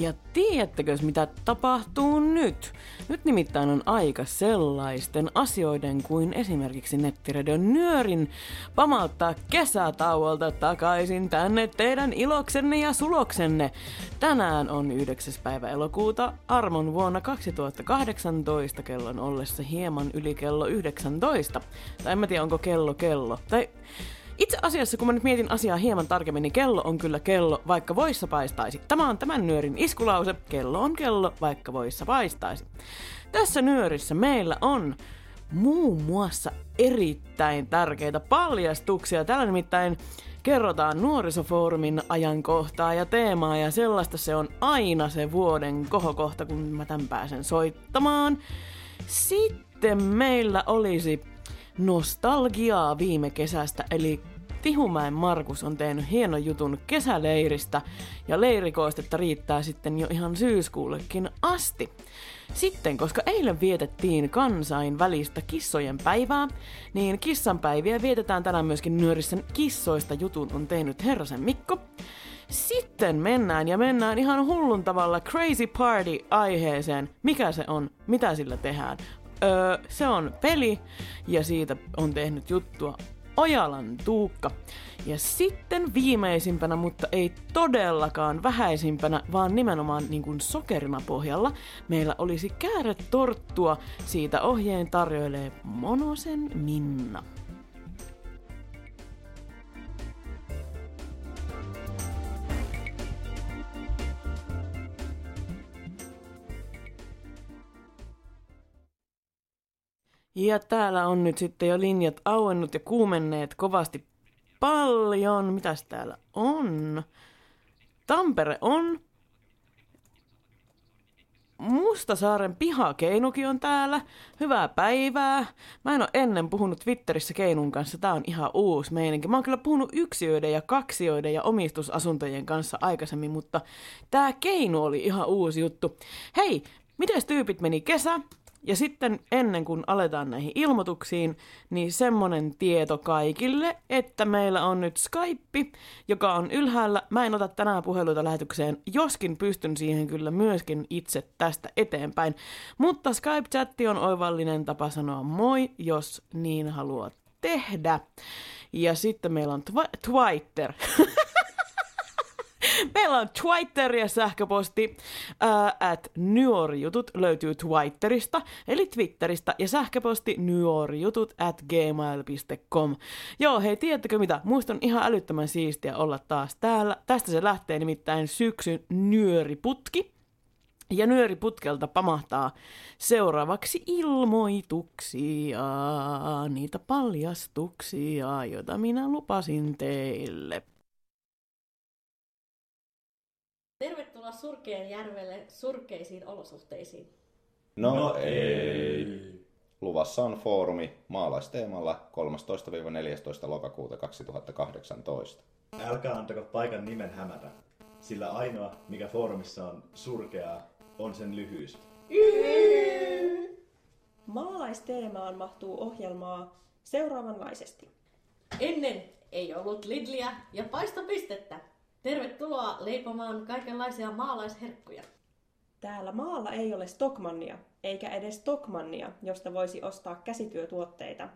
Ja tiedättekö, mitä tapahtuu nyt? Nyt nimittäin on aika sellaisten asioiden kuin esimerkiksi nettiradion nyörin pamauttaa kesätauolta takaisin tänne teidän iloksenne ja suloksenne. Tänään on 9. päivä elokuuta armon vuonna 2018 kellon ollessa hieman yli kello 19. Tai en mä tiedä onko kello kello. Tai itse asiassa, kun mä nyt mietin asiaa hieman tarkemmin, niin kello on kyllä kello, vaikka voissa paistaisi. Tämä on tämän nyörin iskulause. Kello on kello, vaikka voissa paistaisi. Tässä nyörissä meillä on muun muassa erittäin tärkeitä paljastuksia. Täällä nimittäin kerrotaan nuorisofoorumin ajankohtaa ja teemaa ja sellaista se on aina se vuoden kohokohta, kun mä tämän pääsen soittamaan. Sitten meillä olisi nostalgiaa viime kesästä, eli Tihumäen Markus on tehnyt hienon jutun kesäleiristä ja leirikoistetta riittää sitten jo ihan syyskuullekin asti. Sitten, koska eilen vietettiin kansainvälistä kissojen päivää, niin kissanpäiviä vietetään tänään myöskin nyörissä kissoista jutun on tehnyt Herrasen Mikko. Sitten mennään ja mennään ihan hullun tavalla Crazy Party-aiheeseen. Mikä se on? Mitä sillä tehdään? Öö, se on peli ja siitä on tehnyt juttua Ojalan Tuukka. Ja sitten viimeisimpänä, mutta ei todellakaan vähäisimpänä, vaan nimenomaan niin kuin sokerina pohjalla, meillä olisi kääretorttua. Siitä ohjeen tarjoilee Monosen Minna. Ja täällä on nyt sitten jo linjat auennut ja kuumenneet kovasti paljon. Mitäs täällä on? Tampere on. Mustasaaren pihakeinukin on täällä. Hyvää päivää. Mä en ole ennen puhunut Twitterissä Keinun kanssa. Tää on ihan uusi meininki. Mä oon kyllä puhunut yksiöiden ja kaksioiden ja omistusasuntojen kanssa aikaisemmin, mutta tää Keinu oli ihan uusi juttu. Hei, miten tyypit meni kesä? Ja sitten ennen kuin aletaan näihin ilmoituksiin, niin semmonen tieto kaikille, että meillä on nyt Skype, joka on ylhäällä. Mä en ota tänään puheluita lähetykseen, joskin pystyn siihen kyllä myöskin itse tästä eteenpäin. Mutta Skype-chatti on oivallinen tapa sanoa moi, jos niin haluat tehdä. Ja sitten meillä on tw- Twitter. Meillä on Twitter ja sähköposti uh, at nyorjutut löytyy Twitterista, eli Twitteristä, ja sähköposti nyorjutut at gmail.com. Joo, hei, tiedättekö mitä? Muista on ihan älyttömän siistiä olla taas täällä. Tästä se lähtee nimittäin syksyn nyöriputki. Ja nyöriputkelta pamahtaa seuraavaksi ilmoituksia, niitä paljastuksia, joita minä lupasin teille. Tervetuloa Surkeen järvelle surkeisiin olosuhteisiin. No, no ei. Luvassa on foorumi maalaisteemalla 13-14 lokakuuta 2018. Älkää antako paikan nimen hämätä, sillä ainoa, mikä foorumissa on surkeaa, on sen lyhyys. Maalaisteemaan mahtuu ohjelmaa seuraavanlaisesti. Ennen ei ollut Lidliä ja paistopistettä. Tervetuloa leipomaan kaikenlaisia maalaisherkkuja. Täällä maalla ei ole Stockmannia, eikä edes Stockmannia, josta voisi ostaa käsityötuotteita.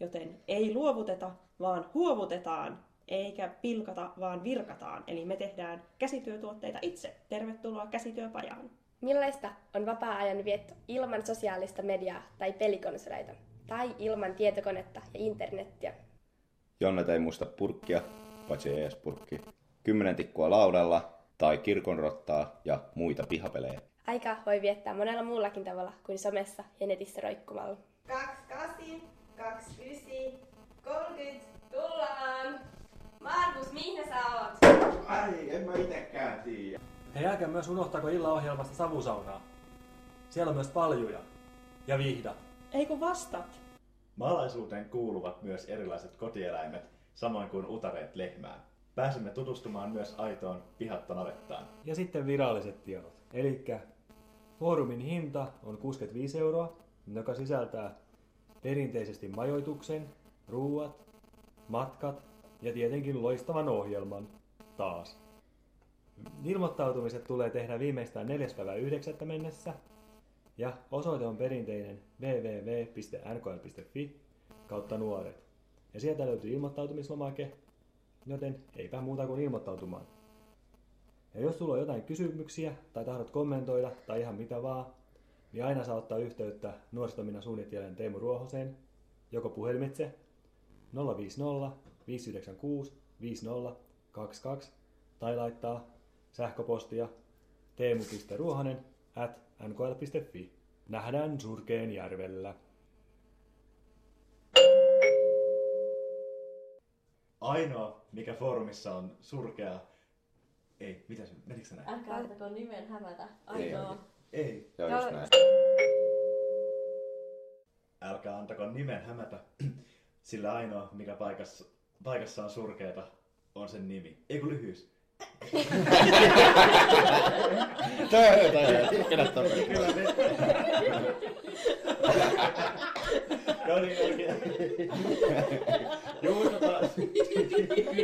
Joten ei luovuteta, vaan huovutetaan, eikä pilkata, vaan virkataan. Eli me tehdään käsityötuotteita itse. Tervetuloa käsityöpajaan. Millaista on vapaa-ajan vietto ilman sosiaalista mediaa tai pelikonsoleita? Tai ilman tietokonetta ja internettiä? Jonnet ei muista purkkia, paitsi ES-purkki. Kymmenen tikkua laudalla tai kirkonrottaa ja muita pihapelejä. Aika voi viettää monella muullakin tavalla kuin somessa ja netissä roikkumalla. 28, 29, 30, tullaan! Markus, mihin sä oot? Ai, en mä itekään tiedä. Hei, älkää myös unohtako illaohjelmasta savusaunaa. Siellä on myös paljuja. Ja vihdat. Eikö vastat? Maalaisuuteen kuuluvat myös erilaiset kotieläimet, samoin kuin utareet lehmään. Pääsemme tutustumaan myös aitoon pihattanavettaan. Ja sitten viralliset tiedot. Eli foorumin hinta on 65 euroa, joka sisältää perinteisesti majoituksen, ruuat, matkat ja tietenkin loistavan ohjelman taas. Ilmoittautumiset tulee tehdä viimeistään 4.9. mennessä ja osoite on perinteinen www.nkl.fi kautta nuoret. Ja sieltä löytyy ilmoittautumislomake, joten eipä muuta kuin ilmoittautumaan. Ja jos sulla on jotain kysymyksiä tai tahdot kommentoida tai ihan mitä vaan, niin aina saa ottaa yhteyttä nuorisotoiminnan suunnittelijan Teemu Ruohoseen, joko puhelimitse 050 596 5022 tai laittaa sähköpostia teemu.ruohonen at nkl.fi. Nähdään Surkeen järvellä. Ainoa, mikä foorumissa on surkea... Ei, mitä se, menikö se näin? Älkää antako nimen hämätä. Ainoa. Ei. Joo, just näin. Älkää antako nimen hämätä, sillä ainoa, mikä paikassa, paikassa on surkeeta, on sen nimi. Ei kun lyhyys. Toi on hyvä, toi on hyvä. Kyllä toi on hyvä. Kyllä niin. No niin, oikein. Juuso taas.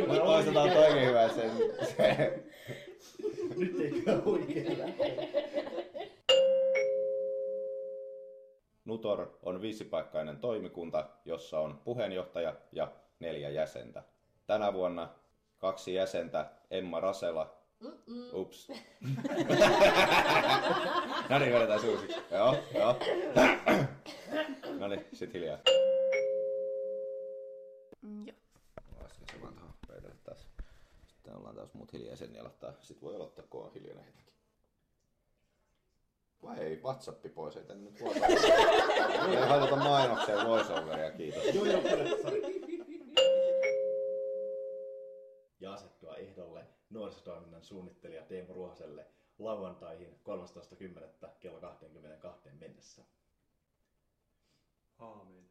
Mutta toistetaan toikin hyvä sen. se. Nyt ei oikein. Nutor on viisipaikkainen toimikunta, jossa on puheenjohtaja ja neljä jäsentä. Tänä vuonna kaksi jäsentä, Emma Rasela. Ups. no niin, vedetään suusiksi. Joo, joo. No niin, sit hiljaa. Mm, joo. Lasken se vaan tuohon pöydälle taas. Sitten ollaan taas muut hiljaisen ja aloittaa. Sit voi aloittaa, kun on hiljainen hetki. Vai ei, Whatsappi pois, ei tänne nyt vuota. Ei haluta mainokseen voiceoveria, kiitos. Joo, joo, kyllä, sori. Ja asettua ehdolle nuorisotoiminnan suunnittelija Teemu Ruohoselle lauantaihin 13.10. kello 22 mennessä. Aamen.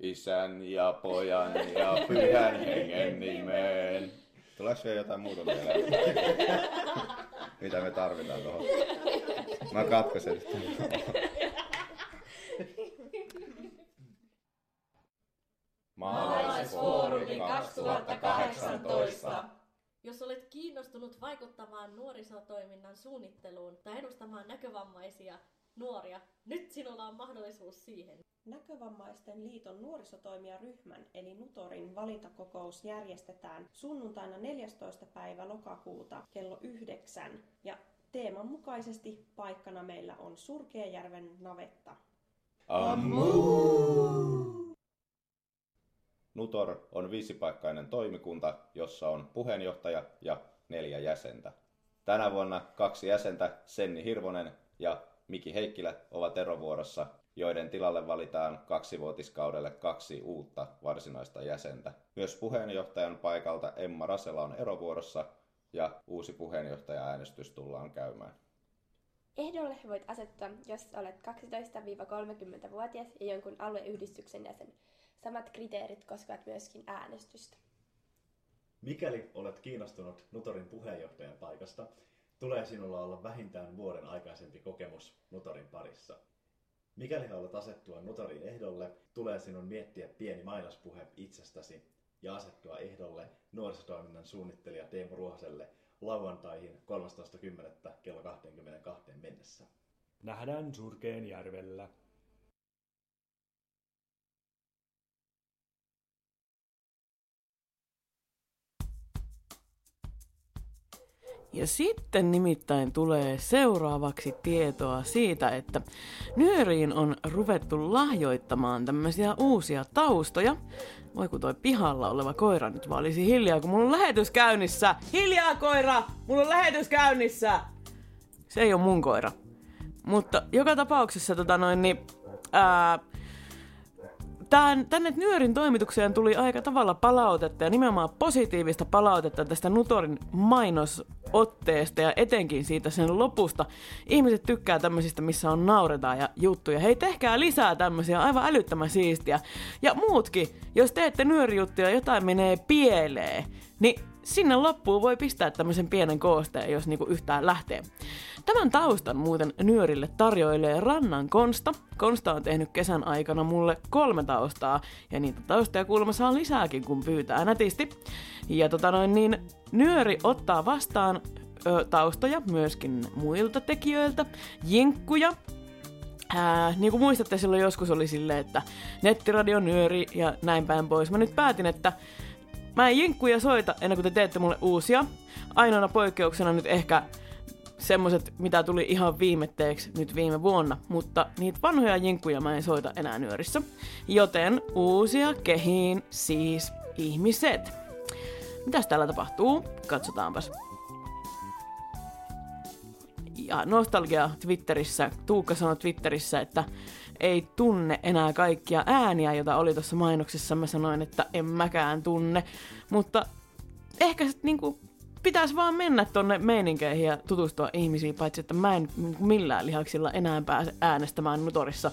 Isän ja pojan ja pyhän hengen nimeen. Tuleeko vielä jotain muuta mieleen? Mitä me tarvitaan tuohon? Mä katkaisen sitä. Maalaisfoorumi 2018. Jos olet kiinnostunut vaikuttamaan nuorisotoiminnan suunnitteluun tai edustamaan näkövammaisia nuoria, nyt sinulla on mahdollisuus siihen. Näkövammaisten liiton nuorisotoimijaryhmän eli Nutorin valintakokous järjestetään sunnuntaina 14. päivä lokakuuta kello 9 ja teeman mukaisesti paikkana meillä on Surkeajärven navetta. Nutor on viisipaikkainen toimikunta, jossa on puheenjohtaja ja neljä jäsentä. Tänä vuonna kaksi jäsentä, Senni Hirvonen ja Miki Heikkilä, ovat erovuorossa, joiden tilalle valitaan kaksivuotiskaudelle kaksi uutta varsinaista jäsentä. Myös puheenjohtajan paikalta Emma Rasela on erovuorossa ja uusi puheenjohtaja-äänestys tullaan käymään. Ehdolle voit asettua, jos olet 12-30-vuotias ja jonkun alueyhdistyksen jäsen. Samat kriteerit koskevat myöskin äänestystä. Mikäli olet kiinnostunut Nutorin puheenjohtajan paikasta, tulee sinulla olla vähintään vuoden aikaisempi kokemus Nutorin parissa. Mikäli haluat asettua Nutorin ehdolle, tulee sinun miettiä pieni mainospuhe itsestäsi ja asettua ehdolle nuorisotoiminnan suunnittelija Teemu Ruohoselle lauantaihin 13.10. kello 22 mennessä. Nähdään Surkeen järvellä. Ja sitten nimittäin tulee seuraavaksi tietoa siitä, että nyöriin on ruvettu lahjoittamaan tämmöisiä uusia taustoja. Voi kun toi pihalla oleva koira nyt vaan olisi hiljaa, kun mulla on lähetys käynnissä. Hiljaa koira! Mulla on lähetys käynnissä! Se ei ole mun koira. Mutta joka tapauksessa tota noin, niin, ää, Tän, tänne Nyörin toimitukseen tuli aika tavalla palautetta ja nimenomaan positiivista palautetta tästä Nutorin mainosotteesta ja etenkin siitä sen lopusta. Ihmiset tykkää tämmöisistä, missä on nauretaan ja juttuja. Hei, tehkää lisää tämmöisiä, aivan älyttömän siistiä. Ja muutkin, jos teette nyörijuttuja ja jotain menee pieleen, niin sinne loppuun voi pistää tämmöisen pienen koosteen, jos niinku yhtään lähtee. Tämän taustan muuten nyörille tarjoilee Rannan Konsta. Konsta on tehnyt kesän aikana mulle kolme taustaa, ja niitä taustoja kuulemma saa lisääkin, kun pyytää nätisti. Ja tota noin, niin nyöri ottaa vastaan ö, taustoja myöskin muilta tekijöiltä, jinkkuja, Ää, niin kuin muistatte, silloin joskus oli silleen, että nettiradio nyöri ja näin päin pois. Mä nyt päätin, että mä en jinkkuja soita ennen kuin te teette mulle uusia. Ainoana poikkeuksena nyt ehkä semmoset, mitä tuli ihan viimetteeksi nyt viime vuonna, mutta niitä vanhoja jinkkuja mä en soita enää nyörissä. Joten uusia kehiin siis ihmiset. Mitäs täällä tapahtuu? Katsotaanpas ja nostalgia Twitterissä, Tuukka sanoi Twitterissä, että ei tunne enää kaikkia ääniä, joita oli tuossa mainoksessa. Mä sanoin, että en mäkään tunne, mutta ehkä sit niinku pitäisi vaan mennä tonne meininkeihin ja tutustua ihmisiin, paitsi että mä en millään lihaksilla enää pääse äänestämään Nutorissa.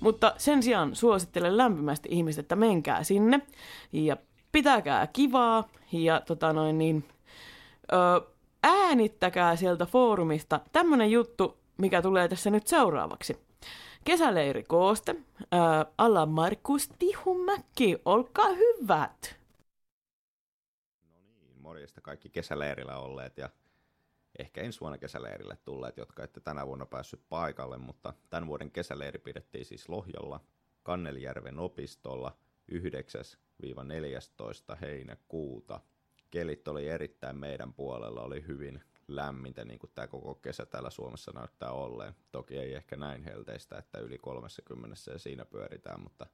Mutta sen sijaan suosittelen lämpimästi ihmiset, että menkää sinne ja pitäkää kivaa ja tota noin niin, ö, äänittäkää sieltä foorumista tämmönen juttu, mikä tulee tässä nyt seuraavaksi. Kesäleiri kooste, ää, alla Markus Tihumäki, olkaa hyvät! morjesta kaikki kesäleirillä olleet ja ehkä ensi vuonna kesäleirille tulleet, jotka ette tänä vuonna päässyt paikalle, mutta tämän vuoden kesäleiri pidettiin siis Lohjalla, Kannelijärven opistolla 9-14 heinäkuuta. Kelit oli erittäin meidän puolella, oli hyvin lämmintä, niin kuin tämä koko kesä täällä Suomessa näyttää olleen. Toki ei ehkä näin helteistä, että yli 30 ja siinä pyöritään, mutta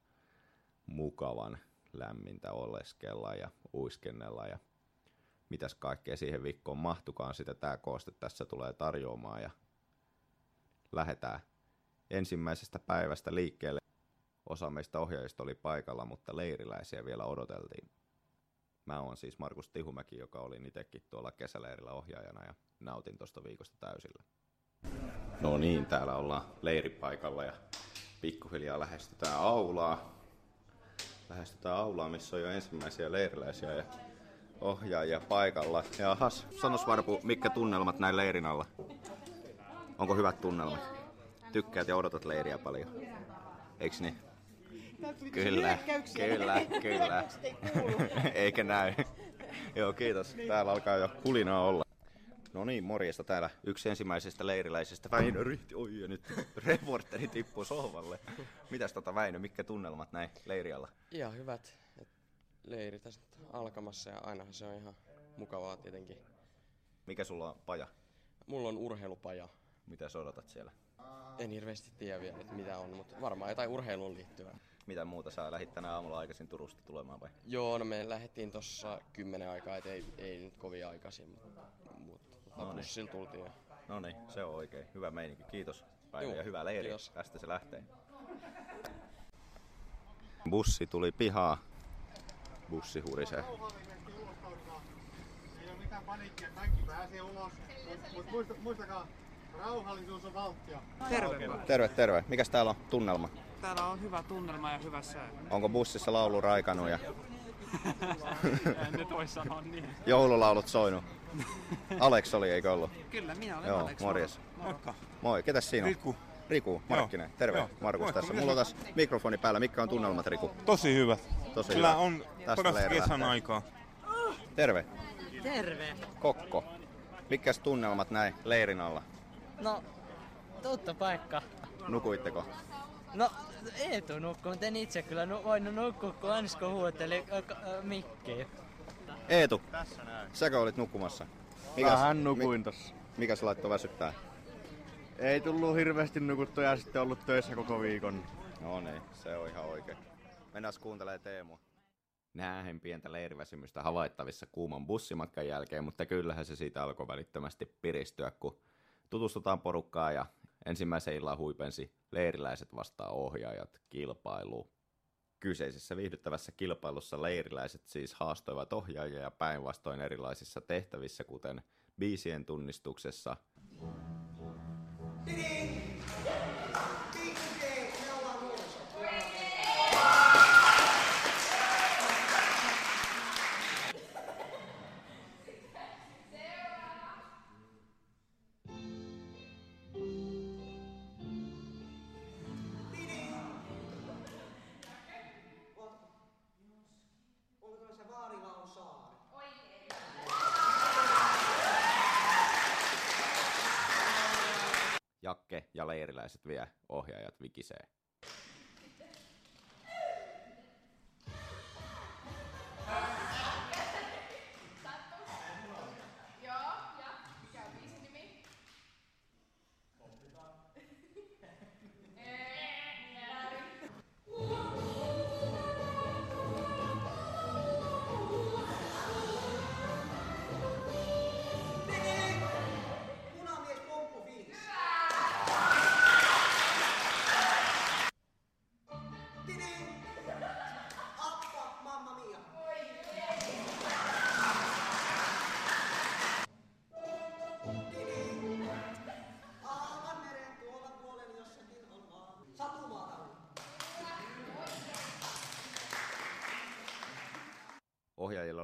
mukavan lämmintä oleskella ja uiskennella ja mitäs kaikkea siihen viikkoon mahtukaan sitä tämä kooste tässä tulee tarjoamaan ja lähdetään ensimmäisestä päivästä liikkeelle. Osa meistä ohjaajista oli paikalla, mutta leiriläisiä vielä odoteltiin. Mä oon siis Markus Tihumäki, joka oli itsekin tuolla kesäleirillä ohjaajana ja nautin tuosta viikosta täysillä. No niin, täällä ollaan leiripaikalla ja pikkuhiljaa lähestytään aulaa. Lähestytään aulaa, missä on jo ensimmäisiä leiriläisiä ja ohjaajia paikalla. Ja has, sanos Varpu, mitkä tunnelmat näin leirin alla? Onko hyvät tunnelmat? Tykkäät ja odotat leiriä paljon? Eiks niin? Kyllä, kyllä, kyllä. Eikä näy. Joo, kiitos. Täällä alkaa jo kulinaa olla. No niin, morjesta täällä yksi ensimmäisestä leiriläisestä. Väinö ryhti, oi ja nyt reporteri tippuu sohvalle. Mitäs tota Väinö, mitkä tunnelmat näin leirialla? Ihan hyvät. Et leiri tässä alkamassa ja ainahan se on ihan mukavaa tietenkin. Mikä sulla on paja? Mulla on urheilupaja. Mitä sä odotat siellä? En hirveästi tiedä vielä, että mitä on, mutta varmaan jotain urheiluun liittyvää. Mitä muuta sä lähit tänä aamulla aikaisin Turusta tulemaan vai? Joo, no me lähdettiin tossa kymmenen aikaa, et ei, ei nyt kovin aikaisin, mutta, mutta tota, No niin. bussilla tultiin. Ja... No niin, se on oikein. Hyvä meininki. Kiitos Päivä Juu, ja hyvää leiriä. kiitos. Tästä se lähtee. Bussi tuli pihaa. Bussi hurisee. Ei ole mitään paniikkia, kaikki pääsee ulos. Mutta muista, muistakaa, rauhallisuus on valttia. Terve. Terve, terve. Mikäs täällä on tunnelma? Täällä on hyvä tunnelma ja hyvä sää. Onko bussissa laulu raikanut ja en nyt voi sanoa niin. joululaulut soinut? Alex oli, eikö ollut? Kyllä, minä olen Joo, Alex. morjes. Moikka. Moi, ketäs siinä on? Riku. Riku, Markkinen. Terve, Joo. Markus Moikka, tässä. Mulla on sä- tässä mikrofoni päällä. Mitkä on tunnelmat, Riku? Tosi hyvä. Tosi Kyllä hyvä. on Tästä paras kesän lähtee. aikaa. Terve, Terve. Kokko. Mikäs tunnelmat näin leirin alla? No, tuttu paikka. Nukuitteko? No, Eetu nukkuu, mutta en itse kyllä nu- voinut nukkua, kun Ansko huuteli ö, k- ö, Mikkiin. Eetu, säkö olit nukkumassa? Vähän nukuin tossa. Mikä se laittoi väsyttää? Ei tullut hirveästi nukuttua ja sitten ollut töissä koko viikon. No niin, se on ihan oikein. Mennään kuuntelee Teemua. Näen pientä leiriväsymystä havaittavissa kuuman bussimatkan jälkeen, mutta kyllähän se siitä alkoi välittömästi piristyä, kun tutustutaan porukkaan ja ensimmäisen illan huipensi leiriläiset vastaan ohjaajat kilpailu. Kyseisessä viihdyttävässä kilpailussa leiriläiset siis haastoivat ohjaajia ja päinvastoin erilaisissa tehtävissä, kuten biisien tunnistuksessa, he ja leiriläiset vie ohjaajat vikisee.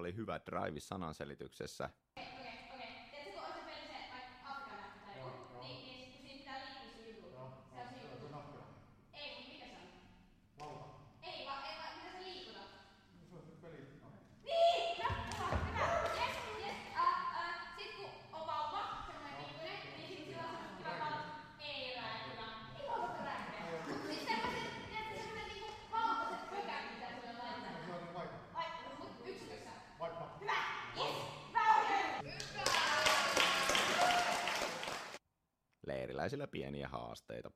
Oli hyvä drive sananselityksessä, Niin! Nappula! Hyvä! Jes, jes. Äh, äh, sit kun on vauva, semmonen pikkunen, niin sit sillä on semmoset kivat valot. Ei rääkkylä. Ei vauva rääkkylä. Siis semmoset, tiedätkö, semmoset niinku vauvaiset pökät, mitä sulle laitetaan. Ai, mut yksikössä. Hyvä! Jes! Hyvä ohjaaja! leiriläisillä pieniä haasteita.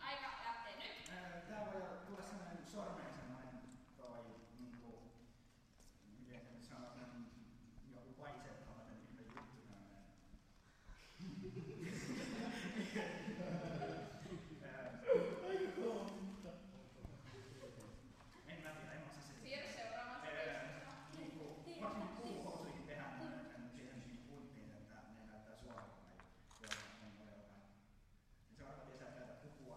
Aika lähtee nyt. Tää voi tulla sellainen sormeen sellainen toi niinku, miten se nyt sanotaan, joku vaisettavainen ihme juttu tämmönen. En mä tiedä, en mä osaa se. Siirry seuraavaan. Niinku, varsinkin puuhousuihin tehdään siihen niinku punttiin, että ne näyttää suoraan. Joo, en ole jotain. Se on aika tietää täältä puhua.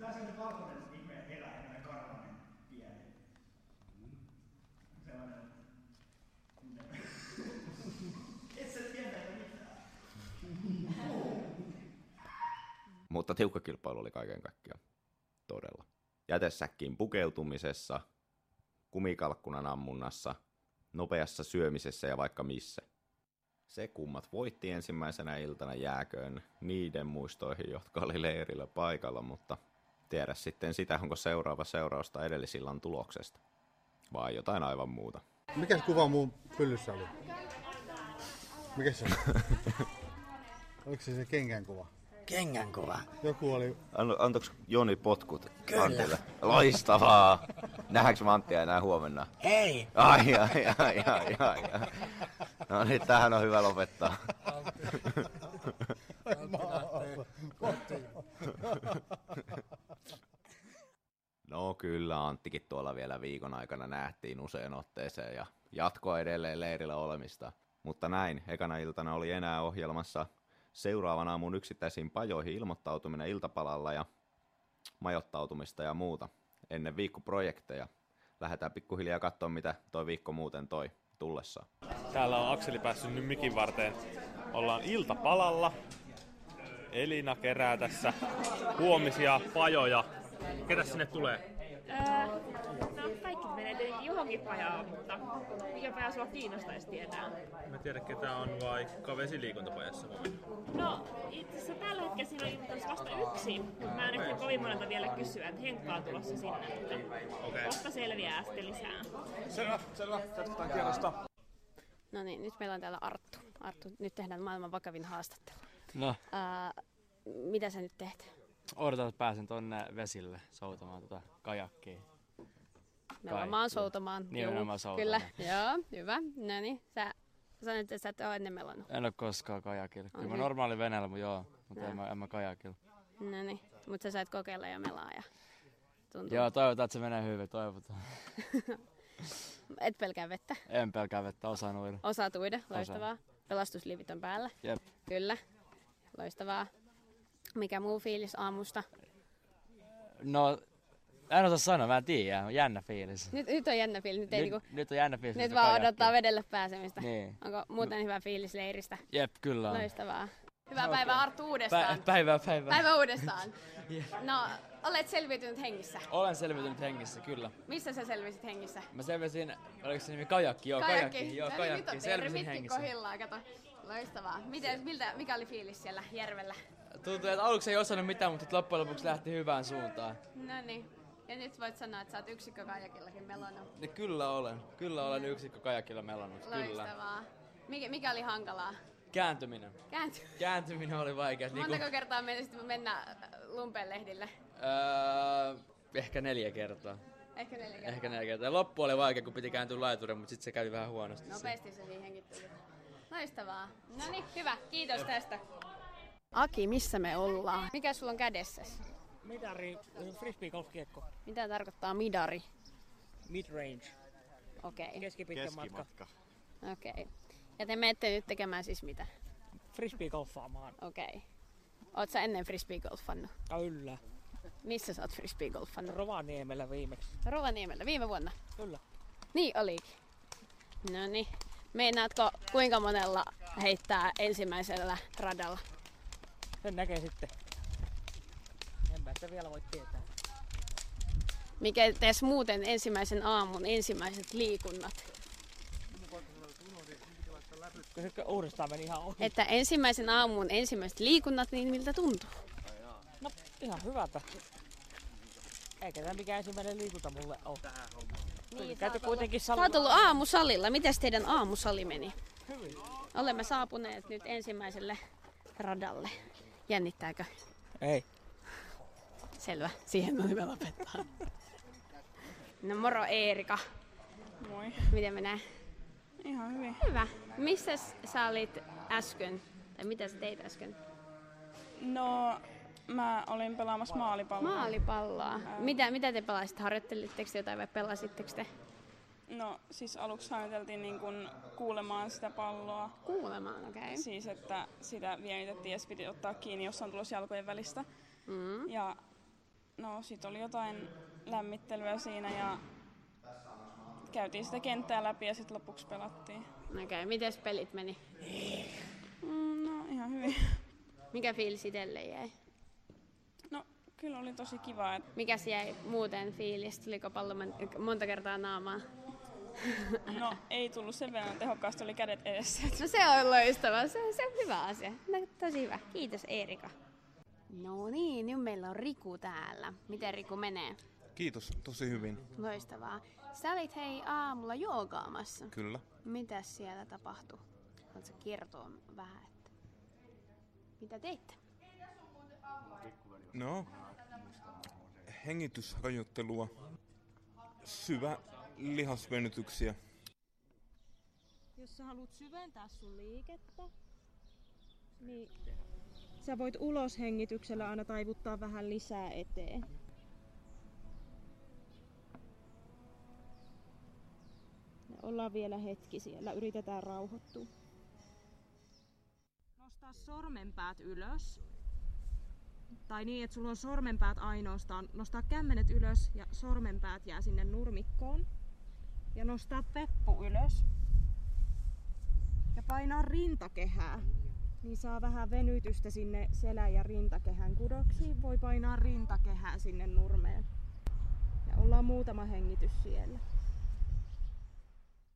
Tää on sellainen valkoinen ihme eläin, sellainen karvanen pieni. Sellainen... Et sä tiedä että mitään. Mutta tiukka kilpailu oli kaiken kaikkiaan. Todella. Jätesäkkiin pukeutumisessa, kumikalkkunan ammunnassa, nopeassa syömisessä ja vaikka missä. Se kummat voitti ensimmäisenä iltana jääköön niiden muistoihin, jotka oli leirillä paikalla, mutta tiedä sitten sitä, onko seuraava seurausta edellisillan tuloksesta. Vai jotain aivan muuta. Mikäs kuva mun pyllyssä oli? Mikä se oli? Oliko se se kengän kuva? Kengän kuva. Joku oli... Antoiko Joni potkut Kyllä. Antille? Loistavaa! Nähdäänkö me Anttia enää huomenna? Ei. Ai, ai, ai, ai, ai, ai. No niin, tähän on hyvä lopettaa. No kyllä, Anttikin tuolla vielä viikon aikana nähtiin usein otteeseen ja jatkoa edelleen leirillä olemista. Mutta näin, ekana iltana oli enää ohjelmassa seuraavan aamun yksittäisiin pajoihin ilmoittautuminen iltapalalla ja majoittautumista ja muuta ennen viikkoprojekteja. Lähdetään pikkuhiljaa katsoa, mitä toi viikko muuten toi tullessaan. Täällä on Akseli päässyt nyt mikin varteen. Ollaan iltapalalla. Elina kerää tässä huomisia pajoja. Ketä sinne tulee? Öö, no kaikki menee pajaan, mutta mikä paja sua kiinnostaisi tietää? Mä tiedän, ketä on vaikka vesiliikuntapajassa huomenna. No, itse asiassa tällä hetkellä siinä on itse vasta yksi, mutta mä en ehtinyt kovin monelta vielä kysyä, että Henkka on tulossa sinne, mutta Okei. kohta selviää sitten lisää. Selvä, selvä. Jatketaan kierrosta. No niin, nyt meillä on täällä Arttu. Arttu, nyt tehdään maailman vakavin haastattelu. No, Ää, mitä sä nyt teet? odotan, että pääsen tonne vesille soutamaan tota kajakkia. Melomaan soutamaan. Nimenomaan soutamaan. Kyllä, joo, hyvä. No niin, sä sanoit, että sä et ole ennen melannut. En ole koskaan kajakilla. Kyllä mä Okei. normaali veneellä, mutta joo, mutta Joo. en mä, en mä kajakilla. No niin, mutta sä sait kokeilla ja melaa ja tuntuu. Joo, toivotaan, että se menee hyvin, toivotaan. Et pelkää vettä. En pelkää vettä, osaan uida. Osaat uida, Osaan. loistavaa. Pelastusliivit on päällä. Jep. Kyllä, loistavaa. Mikä muu fiilis aamusta? No, en osaa sanoa, mä en tiedä, jännä fiilis. Nyt, nyt on jännä fiilis. Nyt, ei Nyt, niinku, nyt on jännä fiilis. nyt vaan kajakki. odottaa vedelle pääsemistä. Niin. Onko muuten hyvä fiilis leiristä? Jep, kyllä on. Loistavaa. Hyvää Okei. päivää Arttu uudestaan. Pä- päivää, päivää. Päivä uudestaan. No, olet selviytynyt hengissä. Olen selviytynyt hengissä, kyllä. Missä sä selvisit hengissä? Mä selvisin, oliko se nimi kajakki? Joo, kajakki. Joo, No niin, nyt kajakki. on Selvisin hengissä. kohillaan, kato. Loistavaa. Miten, miltä, mikä oli fiilis siellä järvellä? Tuntuu, että aluksi ei osannut mitään, mutta loppujen lopuksi lähti hyvään suuntaan. No niin. Ja nyt voit sanoa, että sä oot yksikkö kajakillakin melannut. Ja kyllä olen. Kyllä olen yksikkö kajakilla melannut. Kyllä. Mikä, mikä oli hankalaa? Kääntyminen. Käänty. Kääntyminen oli vaikea. Montako Niinku, kertaa menisit mennä äh, lumpeenlehdille? öö, ehkä neljä kertaa. Ehkä neljä kertaa. Ehkä neljä kertaa. Loppu oli vaikea, kun piti kääntyä laiturin, mutta sitten se kävi vähän huonosti. Nopeasti se siihenkin tuli. Loistavaa. No niin, hyvä. Kiitos tästä. Aki, missä me ollaan? Mikä sulla on kädessäsi? Midari, frisbee golfkiekko. Mitä tarkoittaa midari? Mid-range. Okei. Okay. Keskipitkä matka. Okei. Okay. Ja te menette nyt tekemään siis mitä? Frisbee golfaamaan. Okei. Okay. Oot sä ennen frisbee golfannut? Kyllä. Missä sä oot frisbee golfannut? Rovaniemellä viimeksi. Rovaniemellä, viime vuonna? Kyllä. Niin olikin. No niin. Meinaatko kuinka monella heittää ensimmäisellä radalla? Sen näkee sitten. Sitä vielä voi tietää. Mikä tees muuten ensimmäisen aamun ensimmäiset liikunnat? Uudestaan meni ihan ohi? Että ensimmäisen aamun ensimmäiset liikunnat, niin miltä tuntuu? No ihan hyvältä. Eikä tämä mikään ensimmäinen liikunta mulle ole. Niin, Käyty kuitenkin Sä oot ollut aamusalilla. Mitäs teidän aamusali meni? Hyvin. Olemme saapuneet nyt ensimmäiselle radalle. Jännittääkö? Ei. Selvä. Siihen on hyvä lopettaa. No moro Eerika. Moi. Miten menee? Ihan hyvin. Hyvä. Missä sä olit äsken? Tai mitä sä teit äsken? No, mä olin pelaamassa maalipalloa. Maalipalloa. Mitä, mitä te pelasitte? Harjoittelitteko te jotain vai pelasitteko te? No, siis aluksi harjoiteltiin niin kun kuulemaan sitä palloa. Kuulemaan, okei. Okay. Siis, että sitä viennitettiin ja piti ottaa kiinni jossain tulossa jalkojen välistä. Mm. Ja no, sit oli jotain lämmittelyä siinä ja käytiin sitä kenttää läpi ja sitten lopuksi pelattiin. Okei, okay. miten pelit meni? Mm, no, ihan hyvin. Mikä fiilis itselle jäi? No, kyllä oli tosi kiva. Että... Mikäs jäi muuten fiilis? Tuliko pallo monta kertaa naamaa? No, ei tullut sen verran tehokkaasti, oli kädet edessä. No se on loistavaa, se, se on hyvä asia. No, tosi hyvä. Kiitos Eerika. No niin, nyt meillä on Riku täällä. Miten Riku menee? Kiitos, tosi hyvin. Loistavaa. Sä olit hei aamulla joogaamassa. Kyllä. Mitäs siellä tapahtui? Haluatko kertoa vähän, että mitä teitte? No, hengitysrajoittelua, syvä lihasvenytyksiä. Jos sä haluat syventää sun liikettä, niin sä voit uloshengityksellä aina taivuttaa vähän lisää eteen. Ja ollaan vielä hetki siellä, yritetään rauhoittua. Nostaa sormenpäät ylös. Tai niin, että sulla on sormenpäät ainoastaan. Nostaa kämmenet ylös ja sormenpäät jää sinne nurmikkoon. Ja nostaa peppu ylös. Ja painaa rintakehää. Niin saa vähän venytystä sinne selän ja rintakehän kudoksiin. Voi painaa rintakehää sinne nurmeen. Ja ollaan muutama hengitys siellä.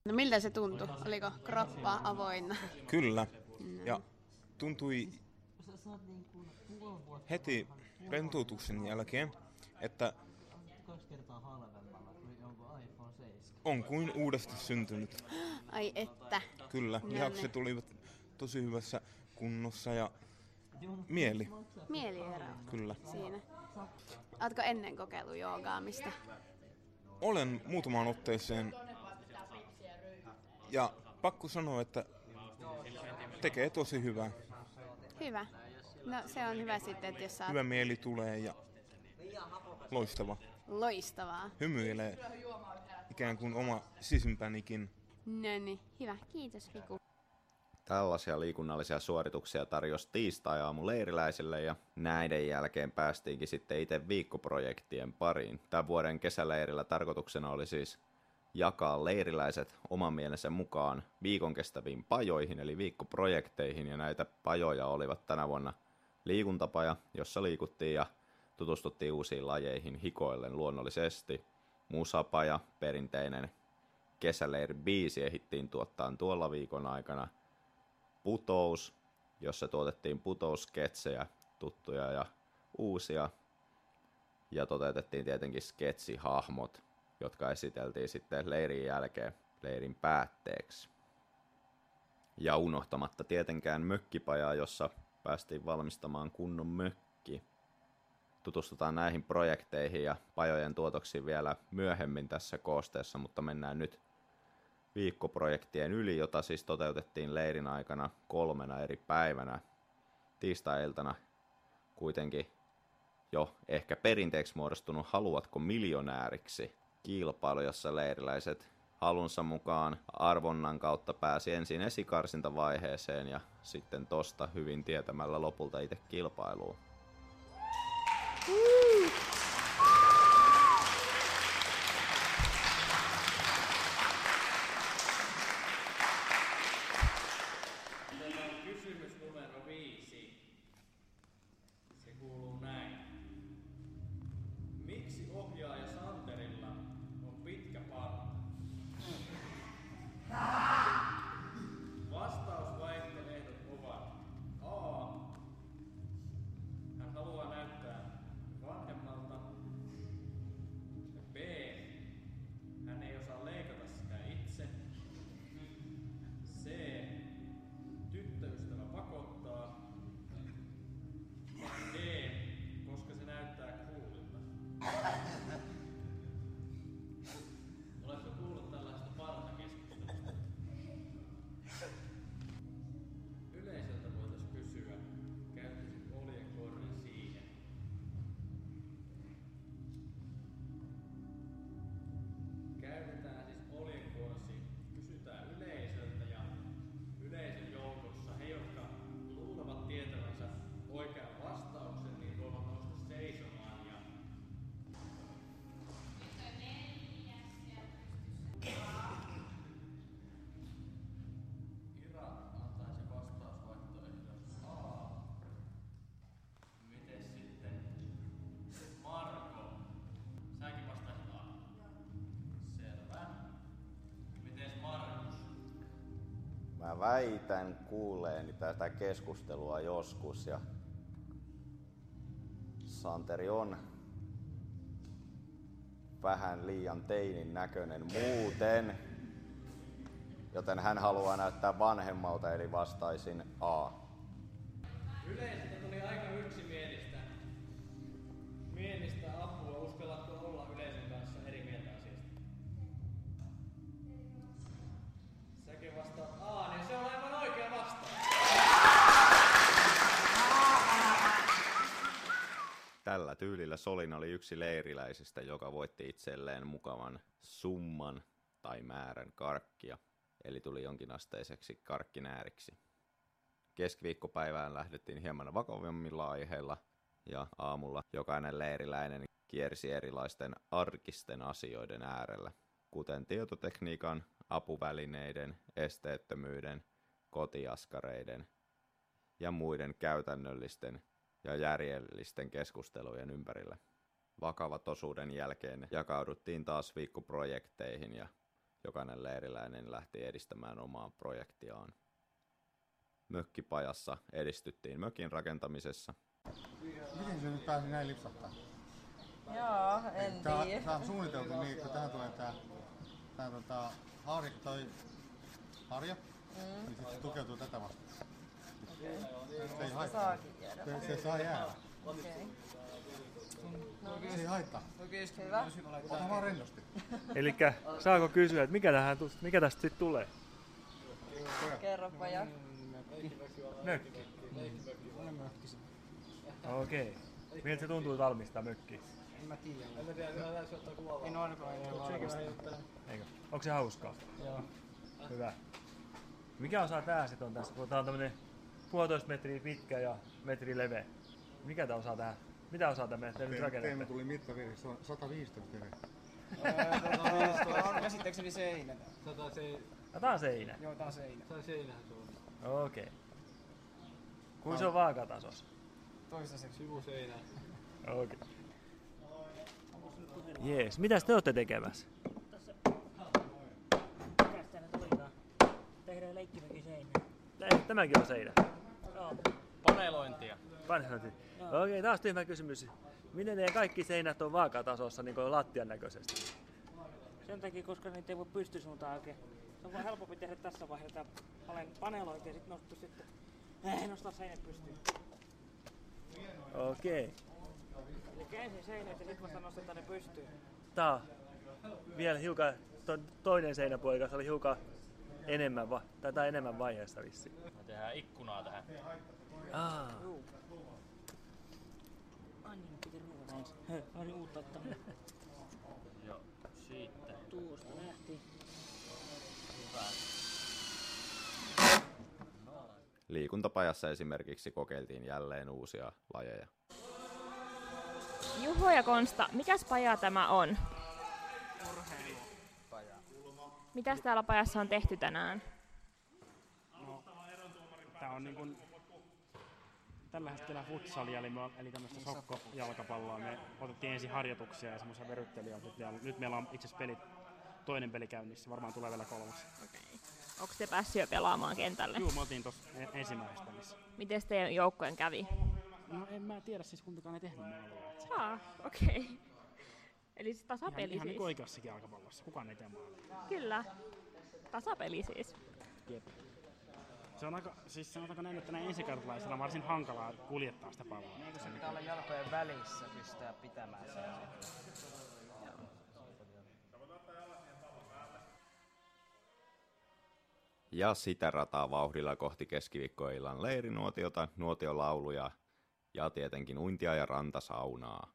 No miltä se tuntui? Oliko kroppa avoinna? Kyllä. Ja tuntui heti rentoutuksen jälkeen, että on kuin uudesti syntynyt. Ai että. Kyllä, No lihakset niin. olivat tosi hyvässä kunnossa ja mieli. Mieliero. Kyllä. Siinä. Ootko ennen kokeillut joogaamista? Olen muutamaan otteeseen ja pakko sanoa, että tekee tosi hyvää. Hyvä. No se on hyvä sitten, että jos oot Hyvä mieli tulee ja loistava. loistavaa. Hymyilee ikään kuin oma sisimpänikin. No niin, hyvä. Kiitos Riku. Tällaisia liikunnallisia suorituksia tarjosi tiistai-aamu leiriläisille ja näiden jälkeen päästiinkin sitten itse viikkoprojektien pariin. Tämän vuoden kesäleirillä tarkoituksena oli siis jakaa leiriläiset oman mielensä mukaan viikon kestäviin pajoihin eli viikkoprojekteihin ja näitä pajoja olivat tänä vuonna liikuntapaja, jossa liikuttiin ja tutustuttiin uusiin lajeihin hikoillen luonnollisesti. Musapaja, perinteinen kesäleiri biisi ehdittiin tuottaa tuolla viikon aikana. Putous, jossa tuotettiin putousketsejä tuttuja ja uusia. Ja toteutettiin tietenkin sketsihahmot, jotka esiteltiin sitten leirin jälkeen leirin päätteeksi. Ja unohtamatta tietenkään mökkipajaa, jossa päästiin valmistamaan kunnon mökki. Tutustutaan näihin projekteihin ja pajojen tuotoksiin vielä myöhemmin tässä koosteessa, mutta mennään nyt viikkoprojektien yli, jota siis toteutettiin leirin aikana kolmena eri päivänä. Tiistai-iltana kuitenkin jo ehkä perinteeksi muodostunut Haluatko miljonääriksi kilpailu, jossa leiriläiset halunsa mukaan arvonnan kautta pääsi ensin esikarsintavaiheeseen ja sitten tosta hyvin tietämällä lopulta itse kilpailuun. Meillä väitän kuuleeni tätä keskustelua joskus ja Santeri on vähän liian teinin näköinen muuten, joten hän haluaa näyttää vanhemmalta, eli vastaisin A. tyylillä Solin oli yksi leiriläisistä, joka voitti itselleen mukavan summan tai määrän karkkia, eli tuli jonkinasteiseksi karkkinääriksi. Keskiviikkopäivään lähdettiin hieman vakavimmilla aiheilla, ja aamulla jokainen leiriläinen kiersi erilaisten arkisten asioiden äärellä, kuten tietotekniikan, apuvälineiden, esteettömyyden, kotiaskareiden ja muiden käytännöllisten ja järjellisten keskustelujen ympärillä. Vakavat osuuden jälkeen jakauduttiin taas viikkoprojekteihin ja jokainen leiriläinen lähti edistämään omaa projektiaan. Mökkipajassa edistyttiin mökin rakentamisessa. Miten se nyt pääsi näin lipsahtaa? Joo, en tiedä. tää on suunniteltu niin, että tähän tulee tää, tää tota, Harja, toi Harja, Mm. niin sit se tukeutuu tätä vastaan. Se ei haittaa. Se, se saa jäädä. Okei. No Se ei haittaa. Hyvä. Ota vaan rennosti. Eli saako kysyä, että mikä, tähän, mikä tästä sitten tulee? Kerropa ja. Mökki. Okei. Miltä se tuntuu valmistaa mökki? En mä tiedä. En mä tiedä, täytyy ottaa kuvaa. En oo ainakaan enää. Eikö? Onko se hauskaa? Joo. Hyvä. Mikä osa tää sit on tässä? Kun tää on tämmönen puolitoista metriä pitkä ja metri leveä. Mikä tää osaa tähän? Mitä osaa tämä te nyt Teemu rakennatte? tuli mittavirhe, se on 115 virhe. on käsittääkseni seinä. Tota se... Ah, tää on seinä. Joo, tää on seinä. Tää on seinähän se on. Okei. Okay. Kuin se on vaakatasos? Toistaiseksi sivuseinä. Okei. Jees, mitäs te olette tekemässä? Mikäs täällä tulikaan? Tehdään leikkimökin seinään. Tä- Tämäkin on seinä. Joo. Panelointia. Panelointi. Okei, taas tyhmä kysymys. Miten teidän kaikki seinät on vaakatasossa niin kuin lattian näköisesti? Sen takia, koska niitä ei voi pystysuuntaan oikein. Se on vaan helpompi tehdä tässä vaiheessa. Olen panelointi ja sitten nostaa sitten... Ei nostaa seinät pystyyn. Okei. Eli ensin seinät ja sitten vasta nostetaan ne pystyyn. Tää vielä hiukan, to, toinen seinäpuolikas oli hiukan enemmän, va, tai tää enemmän vaiheessa vissi. Tehdään ikkunaa tähän. Aa. Niin, piti oli uutta ottanut. Joo, siitä. Tuosta lähti. Hyvä. Liikuntapajassa esimerkiksi kokeiltiin jälleen uusia lajeja. Juho ja Konsta, mikäs paja tämä on? Mitäs täällä pajassa on tehty tänään? Tää on niin kuin tällä hetkellä futsalia, eli, eli tämmöistä sokkojalkapalloa. Me otettiin ensin harjoituksia ja semmoisia veryttelyjä. Ja nyt meillä on itse asiassa pelit, toinen peli käynnissä, varmaan tulee vielä kolmas. Onko te päässyt jo pelaamaan kentälle? Joo, me oltiin tuossa e- ensimmäisessä pelissä. Miten teidän joukkojen kävi? No en mä tiedä siis kumpikaan ei tehnyt maalia. Ah, okei. Okay. Eli siis Ihan, tasapeli ihan niin siis. oikeassakin jalkapallossa. Kukaan ei tee maalia. Kyllä. Tasapeli siis. Jep. Se on aika, siis sanotaanko näin, että näin ensikertalaisilla on varsin hankalaa kuljettaa sitä palloa. Niin, kun se pitää olla jalkojen välissä pistää pitämään sen. Ja sitä rataa vauhdilla kohti keskiviikkoillan leirinuotiota, nuotiolauluja ja tietenkin uintia ja rantasaunaa.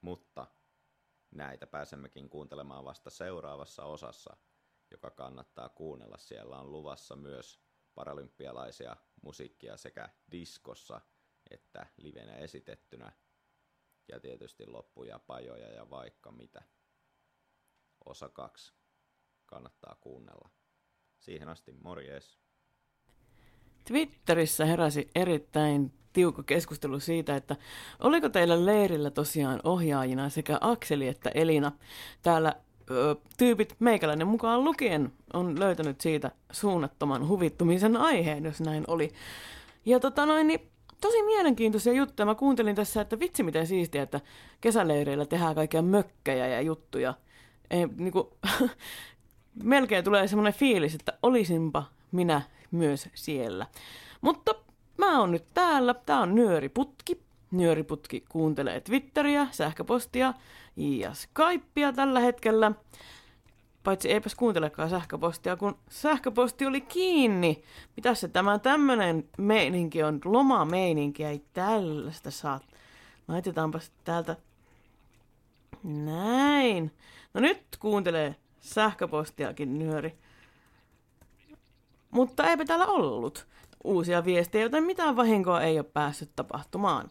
Mutta näitä pääsemmekin kuuntelemaan vasta seuraavassa osassa, joka kannattaa kuunnella. Siellä on luvassa myös paralympialaisia musiikkia sekä diskossa että livenä esitettynä. Ja tietysti loppuja, pajoja ja vaikka mitä. Osa kaksi kannattaa kuunnella. Siihen asti morjes. Twitterissä heräsi erittäin tiukka keskustelu siitä, että oliko teillä leirillä tosiaan ohjaajina sekä Akseli että Elina. Täällä ö, tyypit meikäläinen mukaan lukien on löytänyt siitä suunnattoman huvittumisen aiheen, jos näin oli. Ja tota noin, niin tosi mielenkiintoisia juttuja. Mä kuuntelin tässä, että vitsi miten siistiä, että kesäleireillä tehdään kaikkia mökkejä ja juttuja. Ei, niinku, melkein tulee semmoinen fiilis, että olisinpa minä myös siellä. Mutta mä oon nyt täällä. Tää on Nyöriputki. Nyöriputki kuuntelee Twitteriä, sähköpostia ja Skypea tällä hetkellä. Paitsi eipäs kuuntelekaan sähköpostia, kun sähköposti oli kiinni. Mitäs se tämä tämmönen meininki on? Lomameininki, ei tällaista saa. Laitetaanpas täältä näin. No nyt kuuntelee sähköpostiakin nyöri. Mutta eipä täällä ollut uusia viestejä, joten mitään vahinkoa ei ole päässyt tapahtumaan.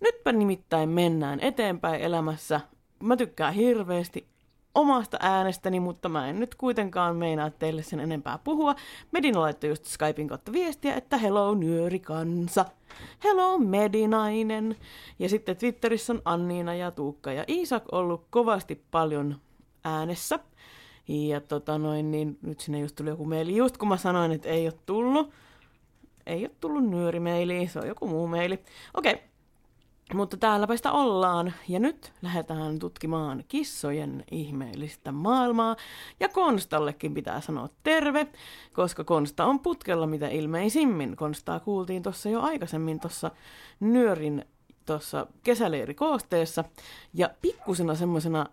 Nytpä nimittäin mennään eteenpäin elämässä. Mä tykkään hirveästi omasta äänestäni, mutta mä en nyt kuitenkaan meinaa teille sen enempää puhua. Medina laittoi just Skypein kautta viestiä, että hello nyörikansa. Hello Medinainen. Ja sitten Twitterissä on Anniina ja Tuukka ja Iisak ollut kovasti paljon äänessä. Ja tota noin, niin nyt sinne just tuli joku meili. Just kun mä sanoin, että ei ole tullut. Ei ole tullut nyörimeili, se on joku muu meili. Okei, okay. mutta täälläpä sitä ollaan. Ja nyt lähdetään tutkimaan kissojen ihmeellistä maailmaa. Ja Konstallekin pitää sanoa terve, koska Konsta on putkella mitä ilmeisimmin. Konstaa kuultiin tuossa jo aikaisemmin tuossa nyörin tuossa kesäleirikoosteessa. Ja pikkusena semmoisena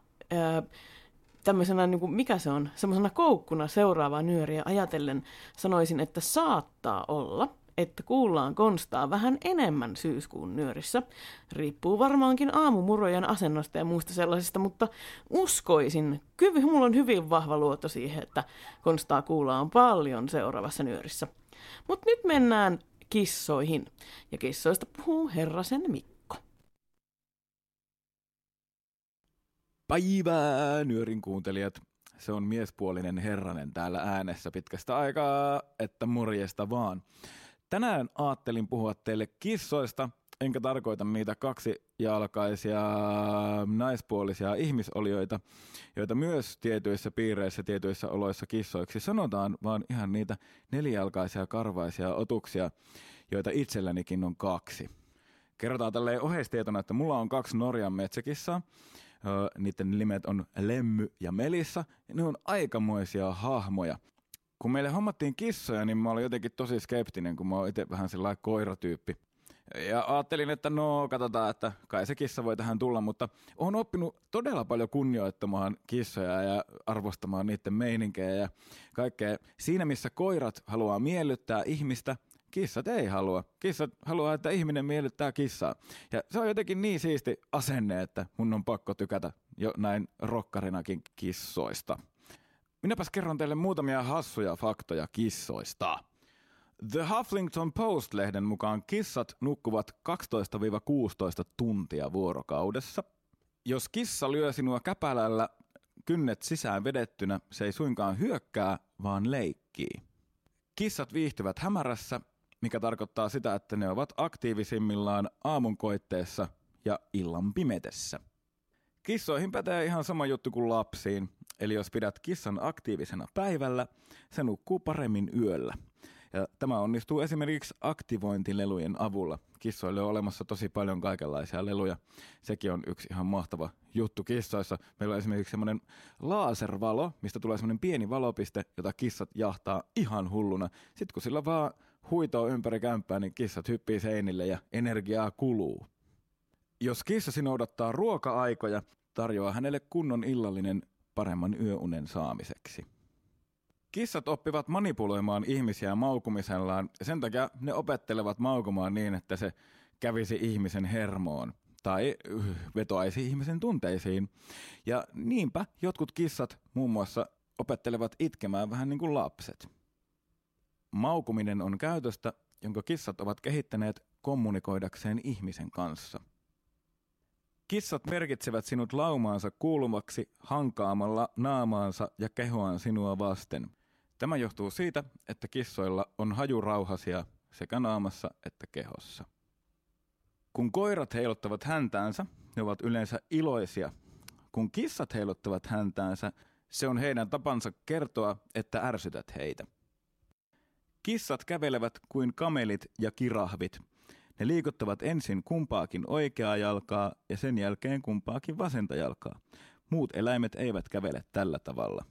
tämmöisenä, niin kuin, mikä se on, semmoisena koukkuna seuraavaa nyöriä ajatellen sanoisin, että saattaa olla, että kuullaan konstaa vähän enemmän syyskuun nyörissä. Riippuu varmaankin aamumurojen asennosta ja muista sellaisista, mutta uskoisin, kyllä mulla on hyvin vahva luotto siihen, että konstaa kuullaan paljon seuraavassa nyörissä. Mutta nyt mennään kissoihin, ja kissoista puhuu herrasen Mikko. Päivää, nyörin kuuntelijat. Se on miespuolinen herranen täällä äänessä pitkästä aikaa, että morjesta vaan. Tänään aattelin puhua teille kissoista, enkä tarkoita niitä kaksijalkaisia naispuolisia ihmisolioita, joita myös tietyissä piireissä, tietyissä oloissa kissoiksi sanotaan, vaan ihan niitä nelijalkaisia karvaisia otuksia, joita itsellänikin on kaksi. Kerrotaan tälleen oheistietona, että mulla on kaksi Norjan metsäkissaa. Niiden nimet on Lemmy ja Melissa. Ja ne on aikamoisia hahmoja. Kun meille hommattiin kissoja, niin mä olin jotenkin tosi skeptinen, kun mä oon itse vähän sellainen koiratyyppi. Ja ajattelin, että no katsotaan, että kai se kissa voi tähän tulla, mutta olen oppinut todella paljon kunnioittamaan kissoja ja arvostamaan niiden meininkejä ja kaikkea. Siinä missä koirat haluaa miellyttää ihmistä, kissat ei halua. Kissat haluaa, että ihminen miellyttää kissaa. Ja se on jotenkin niin siisti asenne, että mun on pakko tykätä jo näin rokkarinakin kissoista. Minäpäs kerron teille muutamia hassuja faktoja kissoista. The Huffington Post-lehden mukaan kissat nukkuvat 12-16 tuntia vuorokaudessa. Jos kissa lyö sinua käpälällä kynnet sisään vedettynä, se ei suinkaan hyökkää, vaan leikkii. Kissat viihtyvät hämärässä, mikä tarkoittaa sitä, että ne ovat aktiivisimmillaan aamunkoitteessa ja illan pimetessä. Kissoihin pätee ihan sama juttu kuin lapsiin, eli jos pidät kissan aktiivisena päivällä, se nukkuu paremmin yöllä – ja tämä onnistuu esimerkiksi aktivointilelujen avulla. Kissoille on olemassa tosi paljon kaikenlaisia leluja. Sekin on yksi ihan mahtava juttu kissoissa. Meillä on esimerkiksi semmoinen laservalo, mistä tulee semmoinen pieni valopiste, jota kissat jahtaa ihan hulluna. Sitten kun sillä vaan huitoo ympäri kämppää, niin kissat hyppii seinille ja energiaa kuluu. Jos kissasi noudattaa ruoka-aikoja, tarjoaa hänelle kunnon illallinen paremman yöunen saamiseksi. Kissat oppivat manipuloimaan ihmisiä maukumisellaan ja sen takia ne opettelevat maukumaan niin, että se kävisi ihmisen hermoon tai vetoaisi ihmisen tunteisiin. Ja niinpä jotkut kissat muun muassa opettelevat itkemään vähän niin kuin lapset. Maukuminen on käytöstä, jonka kissat ovat kehittäneet kommunikoidakseen ihmisen kanssa. Kissat merkitsevät sinut laumaansa kuulumaksi hankaamalla naamaansa ja kehoaan sinua vasten – Tämä johtuu siitä, että kissoilla on hajurauhasia sekä naamassa että kehossa. Kun koirat heiluttavat häntäänsä, ne ovat yleensä iloisia. Kun kissat heiluttavat häntäänsä, se on heidän tapansa kertoa, että ärsytät heitä. Kissat kävelevät kuin kamelit ja kirahvit. Ne liikuttavat ensin kumpaakin oikeaa jalkaa ja sen jälkeen kumpaakin vasenta jalkaa. Muut eläimet eivät kävele tällä tavalla.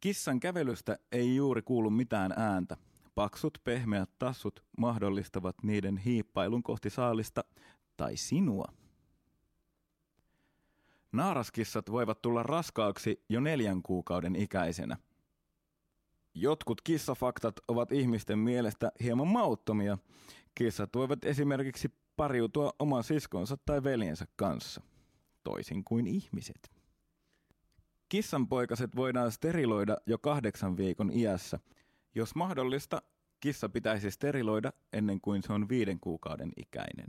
Kissan kävelystä ei juuri kuulu mitään ääntä. Paksut, pehmeät tassut mahdollistavat niiden hiippailun kohti saalista tai sinua. Naaraskissat voivat tulla raskaaksi jo neljän kuukauden ikäisenä. Jotkut kissafaktat ovat ihmisten mielestä hieman mauttomia. Kissat voivat esimerkiksi pariutua oman siskonsa tai veljensä kanssa, toisin kuin ihmiset. Kissanpoikaset voidaan steriloida jo kahdeksan viikon iässä. Jos mahdollista, kissa pitäisi steriloida ennen kuin se on viiden kuukauden ikäinen.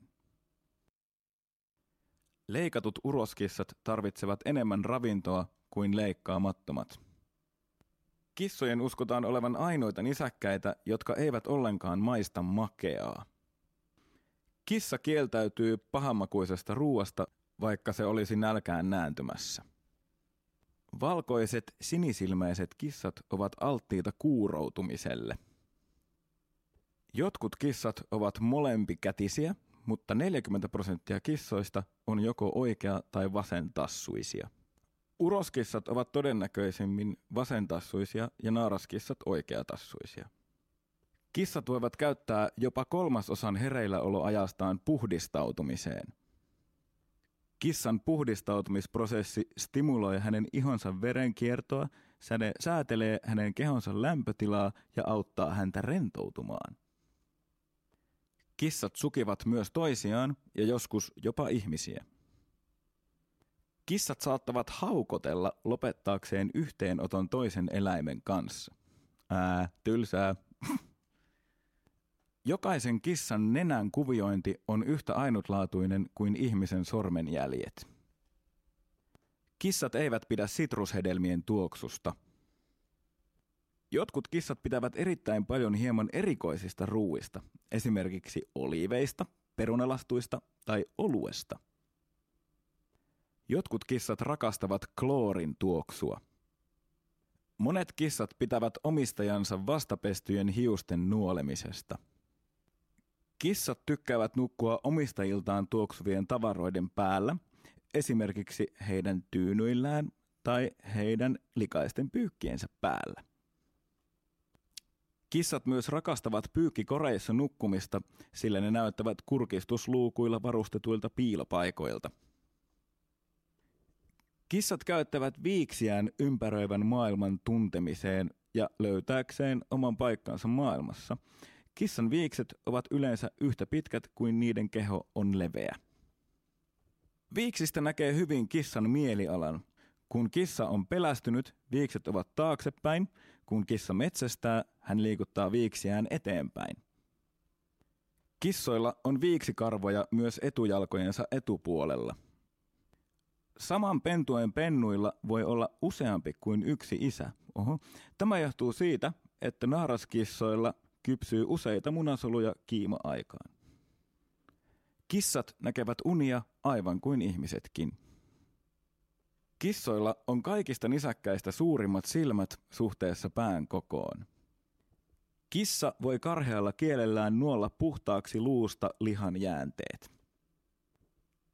Leikatut uroskissat tarvitsevat enemmän ravintoa kuin leikkaamattomat. Kissojen uskotaan olevan ainoita nisäkkäitä, jotka eivät ollenkaan maista makeaa. Kissa kieltäytyy pahamakuisesta ruuasta, vaikka se olisi nälkään nääntymässä. Valkoiset sinisilmäiset kissat ovat alttiita kuuroutumiselle. Jotkut kissat ovat molempikätisiä, mutta 40 prosenttia kissoista on joko oikea tai vasentassuisia. Uroskissat ovat todennäköisemmin vasentassuisia ja naaraskissat oikeatassuisia. Kissat voivat käyttää jopa kolmasosan hereilläoloajastaan puhdistautumiseen – Kissan puhdistautumisprosessi stimuloi hänen ihonsa verenkiertoa, säde säätelee hänen kehonsa lämpötilaa ja auttaa häntä rentoutumaan. Kissat sukivat myös toisiaan ja joskus jopa ihmisiä. Kissat saattavat haukotella lopettaakseen yhteenoton toisen eläimen kanssa. Ää, tylsää. Jokaisen kissan nenän kuviointi on yhtä ainutlaatuinen kuin ihmisen sormenjäljet. Kissat eivät pidä sitrushedelmien tuoksusta. Jotkut kissat pitävät erittäin paljon hieman erikoisista ruuista, esimerkiksi oliiveista, perunalastuista tai oluesta. Jotkut kissat rakastavat kloorin tuoksua. Monet kissat pitävät omistajansa vastapestyjen hiusten nuolemisesta – Kissat tykkäävät nukkua omistajiltaan tuoksuvien tavaroiden päällä, esimerkiksi heidän tyynyillään tai heidän likaisten pyykkiensä päällä. Kissat myös rakastavat pyykkikoreissa nukkumista, sillä ne näyttävät kurkistusluukuilla varustetuilta piilopaikoilta. Kissat käyttävät viiksiään ympäröivän maailman tuntemiseen ja löytääkseen oman paikkansa maailmassa. Kissan viikset ovat yleensä yhtä pitkät kuin niiden keho on leveä. Viiksistä näkee hyvin kissan mielialan. Kun kissa on pelästynyt, viikset ovat taaksepäin. Kun kissa metsästää, hän liikuttaa viiksiään eteenpäin. Kissoilla on viiksikarvoja myös etujalkojensa etupuolella. Saman pentuen pennuilla voi olla useampi kuin yksi isä. Oho. Tämä johtuu siitä, että naaraskissoilla kypsyy useita munasoluja kiima-aikaan. Kissat näkevät unia aivan kuin ihmisetkin. Kissoilla on kaikista nisäkkäistä suurimmat silmät suhteessa pään kokoon. Kissa voi karhealla kielellään nuolla puhtaaksi luusta lihan jäänteet.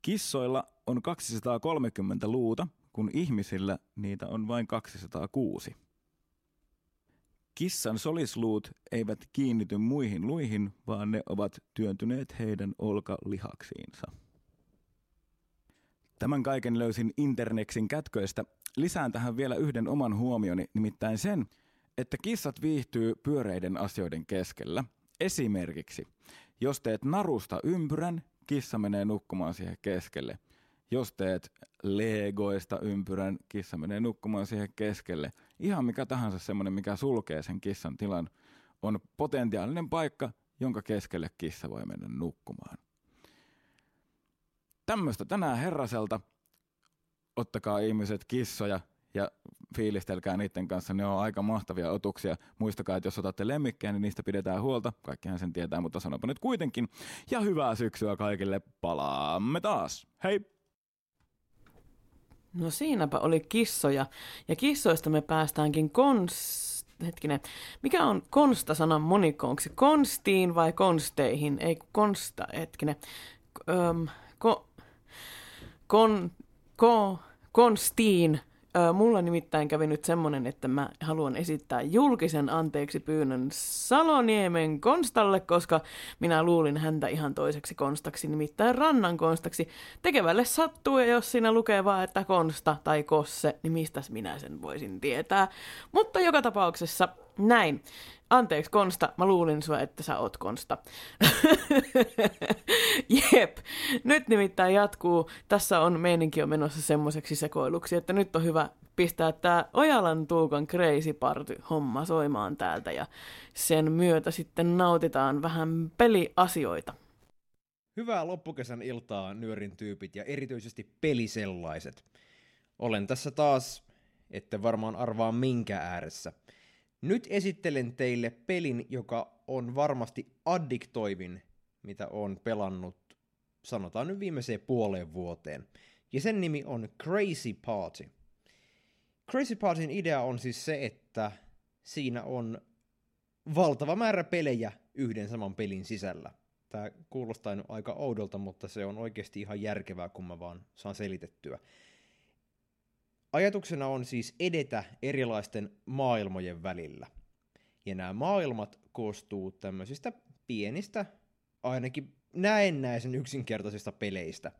Kissoilla on 230 luuta, kun ihmisillä niitä on vain 206. Kissan solisluut eivät kiinnity muihin luihin, vaan ne ovat työntyneet heidän olkalihaksiinsa. Tämän kaiken löysin Internexin kätköistä. Lisään tähän vielä yhden oman huomioni, nimittäin sen, että kissat viihtyy pyöreiden asioiden keskellä. Esimerkiksi, jos teet narusta ympyrän, kissa menee nukkumaan siihen keskelle. Jos teet legoista ympyrän, kissa menee nukkumaan siihen keskelle. Ihan mikä tahansa semmoinen, mikä sulkee sen kissan tilan, on potentiaalinen paikka, jonka keskelle kissa voi mennä nukkumaan. Tämmöistä tänään herraselta. Ottakaa ihmiset kissoja ja fiilistelkää niiden kanssa. Ne on aika mahtavia otuksia. Muistakaa, että jos otatte lemmikkejä, niin niistä pidetään huolta. Kaikkihan sen tietää, mutta sanopa nyt kuitenkin. Ja hyvää syksyä kaikille. Palaamme taas. Hei! No siinäpä oli kissoja. Ja kissoista me päästäänkin kons... Hetkinen, mikä on konsta-sanan monikko? Onko se konstiin vai konsteihin? Ei konsta, hetkinen. Öm, ko, kon, ko, konstiin. Mulla nimittäin kävi nyt semmonen, että mä haluan esittää julkisen anteeksi pyynnön Saloniemen Konstalle, koska minä luulin häntä ihan toiseksi konstaksi, nimittäin rannan konstaksi. Tekevälle sattuu, ja jos siinä lukee vaan, että konsta tai kosse, niin mistäs minä sen voisin tietää. Mutta joka tapauksessa näin. Anteeksi Konsta, mä luulin sua, että sä oot Konsta. Jep, nyt nimittäin jatkuu. Tässä on meininki on menossa semmoiseksi sekoiluksi, että nyt on hyvä pistää tää Ojalan Tuukan Crazy Party homma soimaan täältä ja sen myötä sitten nautitaan vähän peliasioita. Hyvää loppukesän iltaa, nyörin tyypit ja erityisesti pelisellaiset. Olen tässä taas, ette varmaan arvaa minkä ääressä – nyt esittelen teille pelin, joka on varmasti addiktoivin, mitä on pelannut, sanotaan nyt viimeiseen puoleen vuoteen. Ja sen nimi on Crazy Party. Crazy Partyn idea on siis se, että siinä on valtava määrä pelejä yhden saman pelin sisällä. Tämä kuulostaa aika oudolta, mutta se on oikeasti ihan järkevää, kun mä vaan saan selitettyä. Ajatuksena on siis edetä erilaisten maailmojen välillä. Ja nämä maailmat koostuu tämmöisistä pienistä, ainakin näennäisen yksinkertaisista peleistä.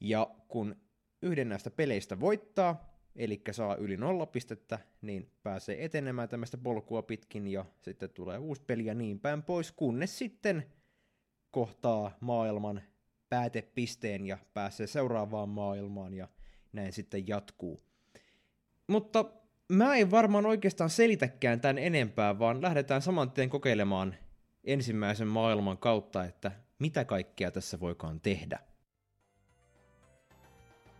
Ja kun yhden näistä peleistä voittaa, eli saa yli nolla pistettä, niin pääsee etenemään tämmöistä polkua pitkin ja sitten tulee uusi peli ja niin päin pois, kunnes sitten kohtaa maailman päätepisteen ja pääsee seuraavaan maailmaan ja näin sitten jatkuu. Mutta mä en varmaan oikeastaan selitäkään tämän enempää, vaan lähdetään saman tien kokeilemaan ensimmäisen maailman kautta, että mitä kaikkea tässä voikaan tehdä.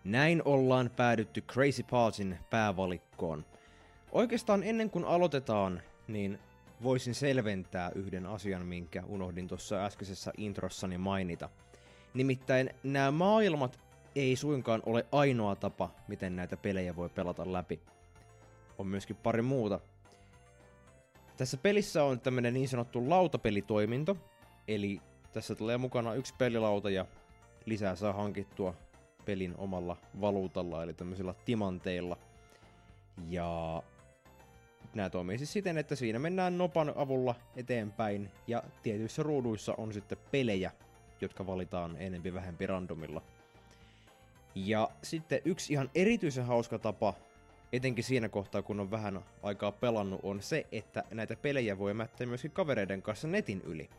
Näin ollaan päädytty Crazy Partyn päävalikkoon. Oikeastaan ennen kuin aloitetaan, niin voisin selventää yhden asian, minkä unohdin tuossa äskeisessä introssani mainita. Nimittäin nämä maailmat ei suinkaan ole ainoa tapa, miten näitä pelejä voi pelata läpi. On myöskin pari muuta. Tässä pelissä on tämmönen niin sanottu lautapelitoiminto, eli Tässä tulee mukana yksi pelilauta ja lisää saa hankittua pelin omalla valuutalla, eli tämmöisillä timanteilla. Ja nämä toimii siis siten, että siinä mennään nopan avulla eteenpäin, ja tietyissä ruuduissa on sitten pelejä, jotka valitaan enempi vähempi randomilla. Ja sitten yksi ihan erityisen hauska tapa, etenkin siinä kohtaa kun on vähän aikaa pelannut, on se, että näitä pelejä voi mättää myöskin kavereiden kanssa netin yli.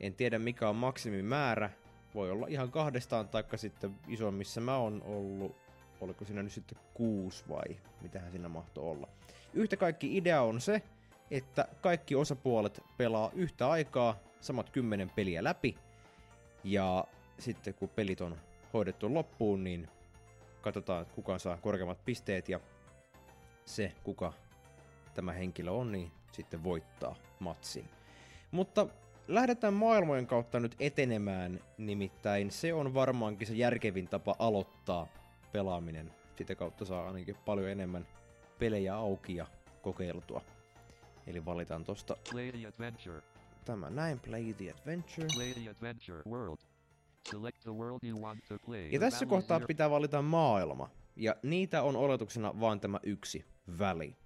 En tiedä mikä on maksimimäärä, voi olla ihan kahdestaan, taikka sitten iso, missä mä oon ollut, oliko siinä nyt sitten kuusi vai mitähän siinä mahtoi olla. Yhtä kaikki idea on se, että kaikki osapuolet pelaa yhtä aikaa samat kymmenen peliä läpi, ja sitten kun pelit on hoidettu loppuun, niin katsotaan, kuka saa korkeammat pisteet, ja se, kuka tämä henkilö on, niin sitten voittaa matsin. Mutta lähdetään maailmojen kautta nyt etenemään, nimittäin se on varmaankin se järkevin tapa aloittaa pelaaminen. Sitä kautta saa ainakin paljon enemmän pelejä auki ja kokeiltua. Eli valitaan tosta Play the adventure. tämä näin, Play the Adventure. Play the adventure world. Ja tässä kohtaa pitää valita maailma. Ja niitä on oletuksena vain tämä yksi väli.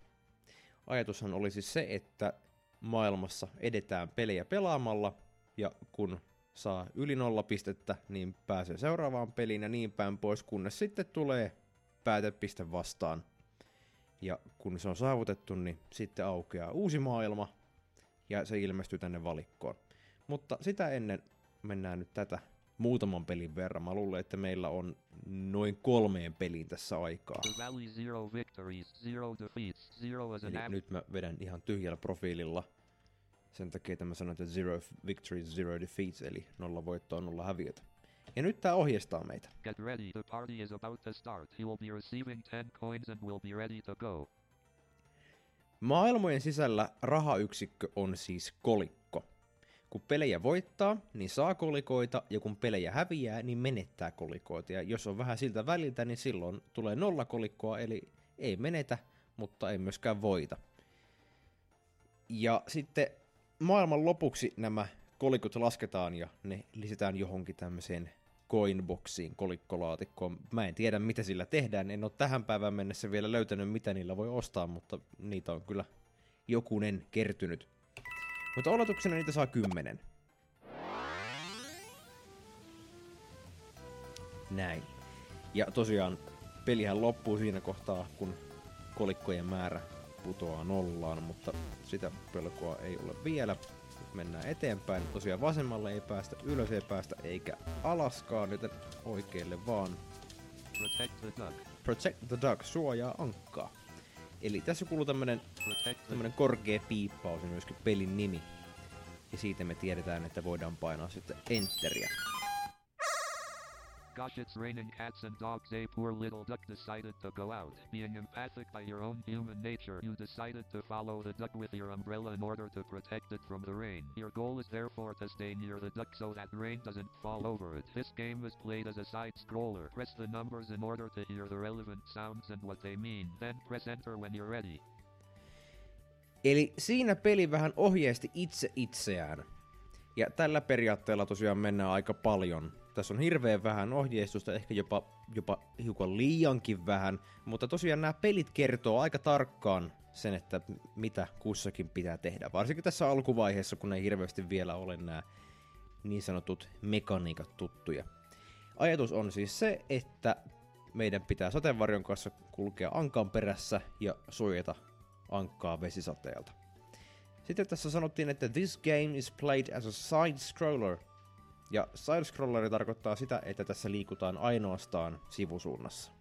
Ajatushan oli siis se, että maailmassa edetään pelejä pelaamalla, ja kun saa yli nolla pistettä, niin pääsee seuraavaan peliin ja niin päin pois, kunnes sitten tulee päätepiste vastaan. Ja kun se on saavutettu, niin sitten aukeaa uusi maailma, ja se ilmestyy tänne valikkoon. Mutta sitä ennen mennään nyt tätä muutaman pelin verran. Mä luulen, että meillä on noin kolmeen peliin tässä aikaa. Valley zero victories, zero defeats, zero an Eli ab- nyt mä vedän ihan tyhjällä profiililla. Sen takia että mä sanoin, että zero victories, zero defeats, eli nolla voittoa, nolla häviötä. Ja nyt tää ohjeistaa meitä. Get ready, the party is about to start. He will be receiving 10 coins and will be ready to go. Maailmojen sisällä rahayksikkö on siis kolikko. Kun pelejä voittaa, niin saa kolikoita, ja kun pelejä häviää, niin menettää kolikoita. Ja jos on vähän siltä väliltä, niin silloin tulee nolla kolikkoa, eli ei menetä, mutta ei myöskään voita. Ja sitten maailman lopuksi nämä kolikot lasketaan ja ne lisätään johonkin tämmöiseen coinboxiin, kolikkolaatikkoon. Mä en tiedä, mitä sillä tehdään. En ole tähän päivään mennessä vielä löytänyt, mitä niillä voi ostaa, mutta niitä on kyllä jokunen kertynyt. Mutta oletuksena niitä saa kymmenen. Näin. Ja tosiaan pelihän loppuu siinä kohtaa, kun kolikkojen määrä putoaa nollaan, mutta sitä pelkoa ei ole vielä. Nyt mennään eteenpäin. Tosiaan vasemmalle ei päästä, ylös ei päästä, eikä alaskaan, joten oikealle vaan. Protect the duck. Protect the duck, suojaa ankkaa. Eli tässä kuuluu tämmönen, tämmönen korkea piippaus myöskin pelin nimi. Ja siitä me tiedetään, että voidaan painaa sitten enteriä. Gosh, it's raining cats and dogs. A poor little duck decided to go out. Being empathic by your own human nature, you decided to follow the duck with your umbrella in order to protect it from the rain. Your goal is therefore to stay near the duck so that rain doesn't fall over it. This game is played as a side scroller. Press the numbers in order to hear the relevant sounds and what they mean. Then press enter when you're ready. Eli siinä peli vähän ohjeisti itse itseään. Ja tällä periaatteella tosiaan mennään aika paljon. Tässä on hirveän vähän ohjeistusta, ehkä jopa, jopa hiukan liiankin vähän, mutta tosiaan nämä pelit kertoo aika tarkkaan sen, että mitä kussakin pitää tehdä. Varsinkin tässä alkuvaiheessa, kun ei hirveästi vielä ole nämä niin sanotut mekaniikat tuttuja. Ajatus on siis se, että meidän pitää sateenvarjon kanssa kulkea ankan perässä ja suojata ankkaa vesisateelta. Sitten tässä sanottiin, että this game is played as a side-scroller. Ja side-scrolleri tarkoittaa sitä, että tässä liikutaan ainoastaan sivusuunnassa.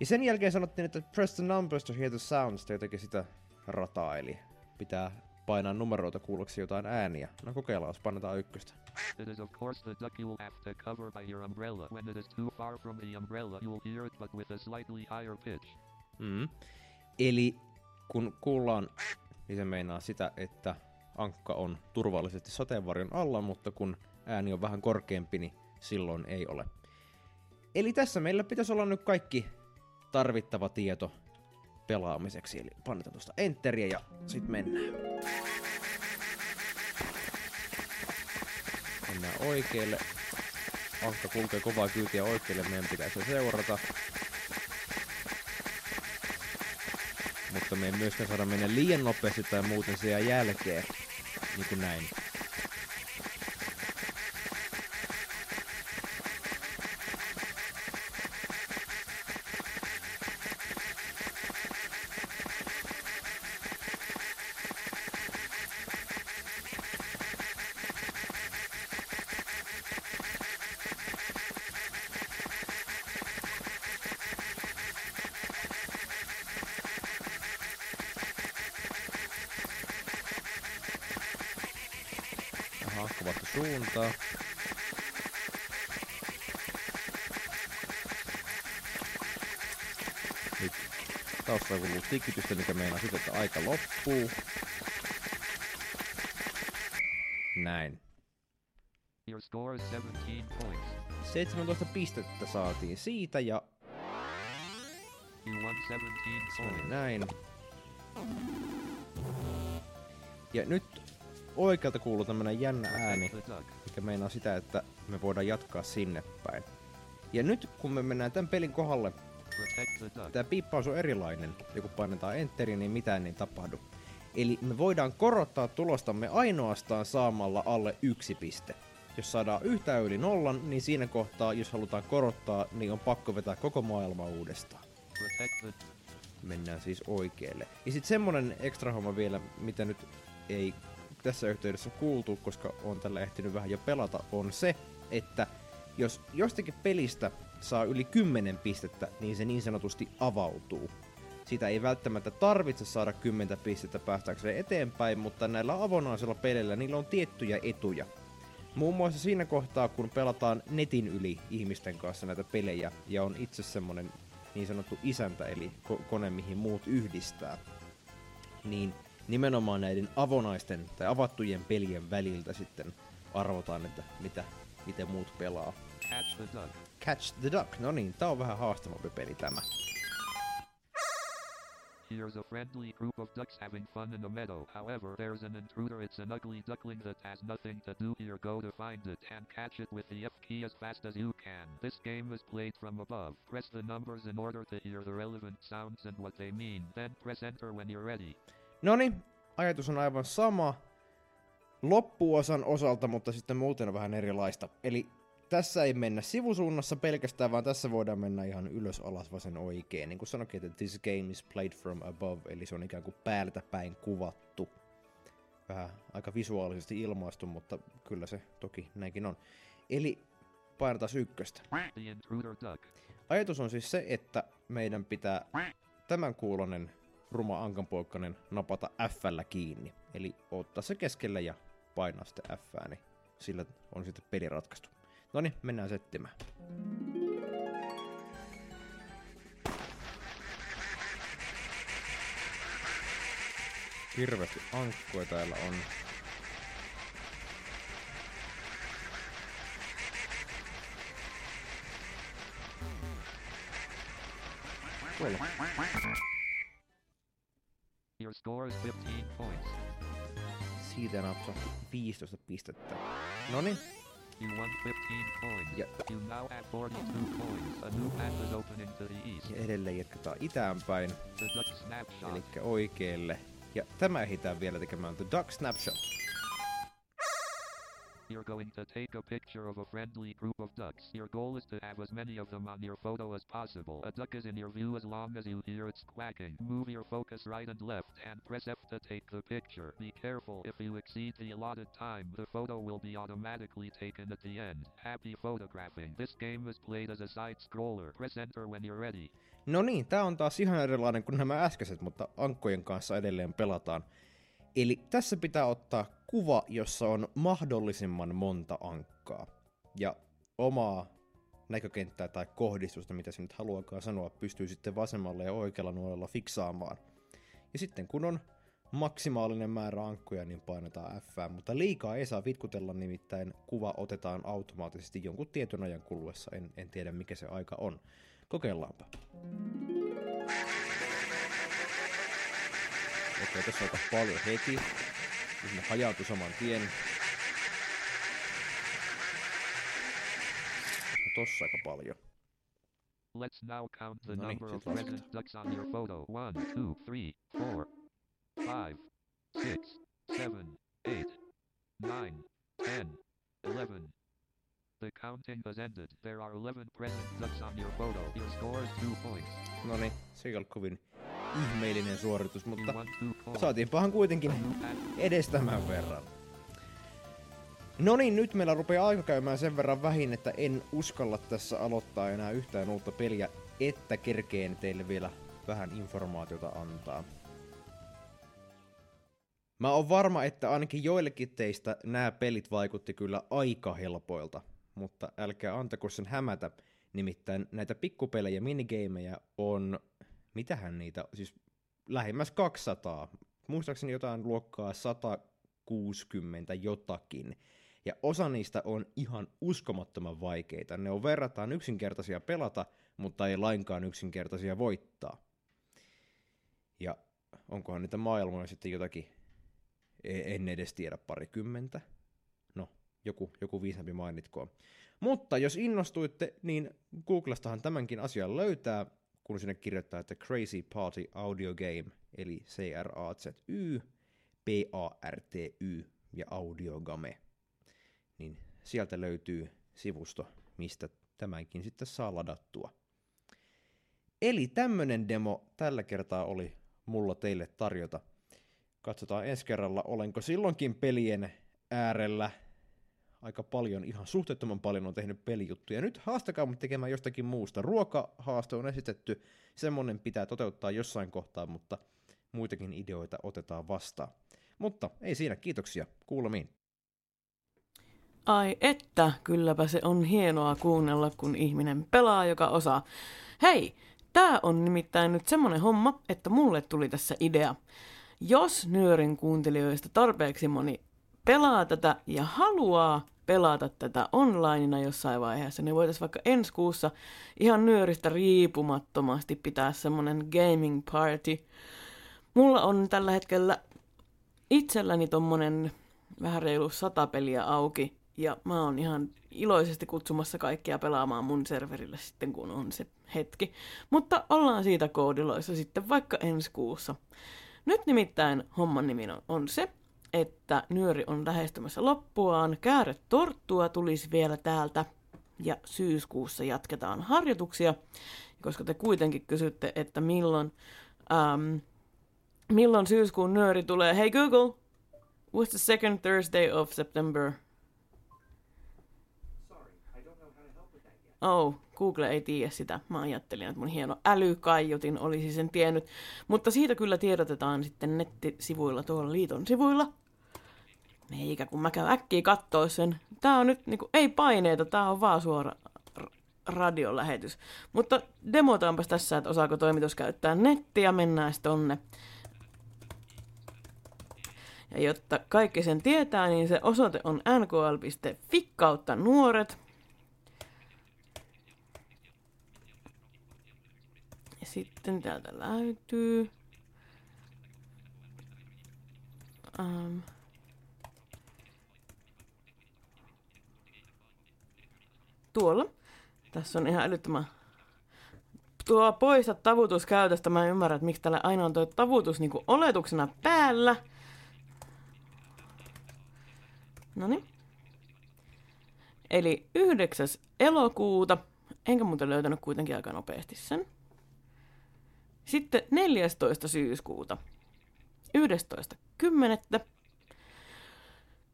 Ja sen jälkeen sanottiin, että press the numbers to hear the sounds, tai jotenkin sitä rataa, eli pitää painaa numeroita kuulloksi jotain ääniä. No kokeillaan, jos painetaan ykköstä. It is of course the duck you have to cover by your umbrella. When it is too far from the umbrella, you will hear it but with a slightly higher pitch. Mm. Eli kun kuullaan, niin se meinaa sitä, että ankka on turvallisesti sateenvarjon alla, mutta kun ääni on vähän korkeampi, niin silloin ei ole. Eli tässä meillä pitäisi olla nyt kaikki tarvittava tieto pelaamiseksi. Eli painetaan tuosta enteriä ja sitten mennään. Mennään oikealle. Ankka kulkee kovaa kyytiä oikealle, meidän pitää se seurata. Mutta me ei myöskään saada mennä liian nopeasti tai muuten se jää jälkeen. Niin kuin näin. Aha, Ankka vaihtoi suuntaa. Nyt taustalla kuuluu tikitystä, mikä meinaa sitä, että aika loppuu. Näin. Your score is 17 points. 17 pistettä saatiin siitä ja You won 17 se oli points. näin. Ja nyt oikealta kuuluu tämmönen jännä ääni, mikä meinaa sitä, että me voidaan jatkaa sinne päin. Ja nyt kun me mennään tämän pelin kohdalle, Protect. Tämä piippaus on erilainen. Ja kun painetaan enteriä, niin mitään ei tapahdu. Eli me voidaan korottaa tulostamme ainoastaan saamalla alle yksi piste. Jos saadaan yhtään yli nollan, niin siinä kohtaa, jos halutaan korottaa, niin on pakko vetää koko maailma uudestaan. Mennään siis oikealle. Ja sitten semmonen ekstra homma vielä, mitä nyt ei tässä yhteydessä kuultu, koska on tällä ehtinyt vähän jo pelata, on se, että jos jostakin pelistä saa yli 10 pistettä, niin se niin sanotusti avautuu. Sitä ei välttämättä tarvitse saada 10 pistettä päästäkseen eteenpäin, mutta näillä avonaisilla peleillä niillä on tiettyjä etuja. Muun muassa siinä kohtaa, kun pelataan netin yli ihmisten kanssa näitä pelejä, ja on itse semmonen niin sanottu isäntä, eli ko- kone, mihin muut yhdistää, niin nimenomaan näiden avonaisten tai avattujen pelien väliltä sitten arvotaan, että mitä, miten muut pelaa. duck. Catch the Duck, no niin, tää on vähän haastavampi peli tämä. Here's a friendly group of ducks having fun in a meadow. However, there's an intruder. It's an ugly duckling that has nothing to do here. Go to find it and catch it with the F key as fast as you can. This game is played from above. Press the numbers in order to hear the relevant sounds and what they mean. Then press enter when you're ready. No niin, ajatus on aivan sama loppuosan osalta, mutta sitten muuten on vähän erilaista. Eli tässä ei mennä sivusuunnassa pelkästään, vaan tässä voidaan mennä ihan ylös, alas, vasen, oikein. Niin kuin sanokin, että this game is played from above, eli se on ikään kuin päältä päin kuvattu. Vähän aika visuaalisesti ilmaistu, mutta kyllä se toki näinkin on. Eli painetaan ykköstä. Ajatus on siis se, että meidän pitää tämän kuulonen ruma ankanpoikkanen napata f kiinni. Eli ottaa se keskelle ja painaa sitten f niin sillä on sitten peli ratkaistu. No niin, mennään settimään. Hirveästi ankkoja täällä on. Kuule. Your score is 15 points. Siitä napsahti 15 pistettä. Noniin. You won 15 points. Ja, You now have 42 points. A new path is opening to the east. ja edelleen jatketaan itäänpäin. The duck snapshot. Eli oikealle. Ja tämä ehditään vielä tekemään The Duck Snapshot. You're going to take a picture of a friendly group of ducks. Your goal is to have as many of them on your photo as possible. A duck is in your view as long as you hear its quacking. Move your focus right and left and press F to take the picture. Be careful, if you exceed the allotted time, the photo will be automatically taken at the end. Happy photographing. This game is played as a side scroller. Press enter when you're ready. No niin, tää on taas ihan erilainen kuin nämä äskeiset, mutta ankkojen kanssa edelleen pelataan. Eli tässä pitää ottaa kuva, jossa on mahdollisimman monta ankkaa. Ja omaa näkökenttää tai kohdistusta, mitä se nyt haluakaan sanoa, pystyy sitten vasemmalla ja oikealla nuolella fiksaamaan. Ja sitten kun on maksimaalinen määrä ankkoja, niin painetaan F, mutta liikaa ei saa vitkutella, nimittäin kuva otetaan automaattisesti jonkun tietyn ajan kuluessa. En, en tiedä mikä se aika on. Kokeillaanpa. Okei, tässä on aika paljon heti. Hajautui saman tien. tossa aika paljon. Let's now count the No niin, number of present ducks on your photo. One, two, three, four, five, six, seven, eight, nine, ten, eleven. The counting has ended. There are 11 present ducks on your photo. Your score is two points. No niin, se ei ollut kovin ihmeellinen suoritus, mutta saatiinpahan kuitenkin edes tämän verran. No niin, nyt meillä rupeaa aika käymään sen verran vähin, että en uskalla tässä aloittaa enää yhtään uutta peliä, että kerkeen teille vielä vähän informaatiota antaa. Mä oon varma, että ainakin joillekin teistä nämä pelit vaikutti kyllä aika helpoilta, mutta älkää antako sen hämätä. Nimittäin näitä pikkupelejä, minigameja on, mitähän niitä, siis lähemmäs 200. Muistaakseni jotain luokkaa 160 jotakin. Ja osa niistä on ihan uskomattoman vaikeita. Ne on verrataan yksinkertaisia pelata, mutta ei lainkaan yksinkertaisia voittaa. Ja onkohan niitä maailmoja sitten jotakin, E- en edes tiedä, parikymmentä. No, joku, joku viisampi mainitkoon. Mutta jos innostuitte, niin Googlestahan tämänkin asian löytää, kun sinne kirjoittaa, että Crazy Party Audio Game, eli C-R-A-Z-Y, P-A-R-T-Y ja Audiogame. Niin sieltä löytyy sivusto, mistä tämänkin sitten saa ladattua. Eli tämmönen demo tällä kertaa oli mulla teille tarjota. Katsotaan ensi kerralla, olenko silloinkin pelien äärellä aika paljon, ihan suhteettoman paljon on tehnyt pelijuttuja. Nyt haastakaa mut tekemään jostakin muusta. Ruokahaaste on esitetty, semmonen pitää toteuttaa jossain kohtaa, mutta muitakin ideoita otetaan vastaan. Mutta ei siinä, kiitoksia. Kuulemiin. Ai että, kylläpä se on hienoa kuunnella, kun ihminen pelaa, joka osaa. Hei, tää on nimittäin nyt semmonen homma, että mulle tuli tässä idea. Jos nyörin kuuntelijoista tarpeeksi moni pelaa tätä ja haluaa pelata tätä onlineina jossain vaiheessa, niin voitaisiin vaikka ensi kuussa ihan nyöristä riipumattomasti pitää semmonen gaming party. Mulla on tällä hetkellä itselläni tommonen vähän reilu sata peliä auki, ja mä oon ihan iloisesti kutsumassa kaikkia pelaamaan mun serverille sitten, kun on se hetki. Mutta ollaan siitä koodiloissa sitten vaikka ensi kuussa. Nyt nimittäin homman nimi on- on se, että nyöri on lähestymässä loppuaan. Kääret torttua tulisi vielä täältä ja syyskuussa jatketaan harjoituksia, koska te kuitenkin kysytte, että milloin, ähm, milloin syyskuun nyöri tulee. Hey Google, what's the second Thursday of September? Oh, Google ei tiedä sitä. Mä ajattelin, että mun hieno älykaiutin olisi sen tiennyt. Mutta siitä kyllä tiedotetaan sitten nettisivuilla tuolla liiton sivuilla. Eikä kun mä käyn äkkiä kattoo sen. Tää on nyt niinku, ei paineita, tää on vaan suora radiolähetys. Mutta demotaanpas tässä, että osaako toimitus käyttää nettiä, mennään sitten tonne. Ja jotta kaikki sen tietää, niin se osoite on nkl.fi kautta nuoret. Ja sitten täältä löytyy... Um, tuolla. Tässä on ihan älyttömän... Tuo poista tavutus käytöstä. Mä en ymmärrä, että miksi täällä aina on tuo tavutus niin oletuksena päällä. Noniin. Eli 9. elokuuta. Enkä muuten löytänyt kuitenkin aika nopeasti sen. Sitten 14. syyskuuta. 11.10.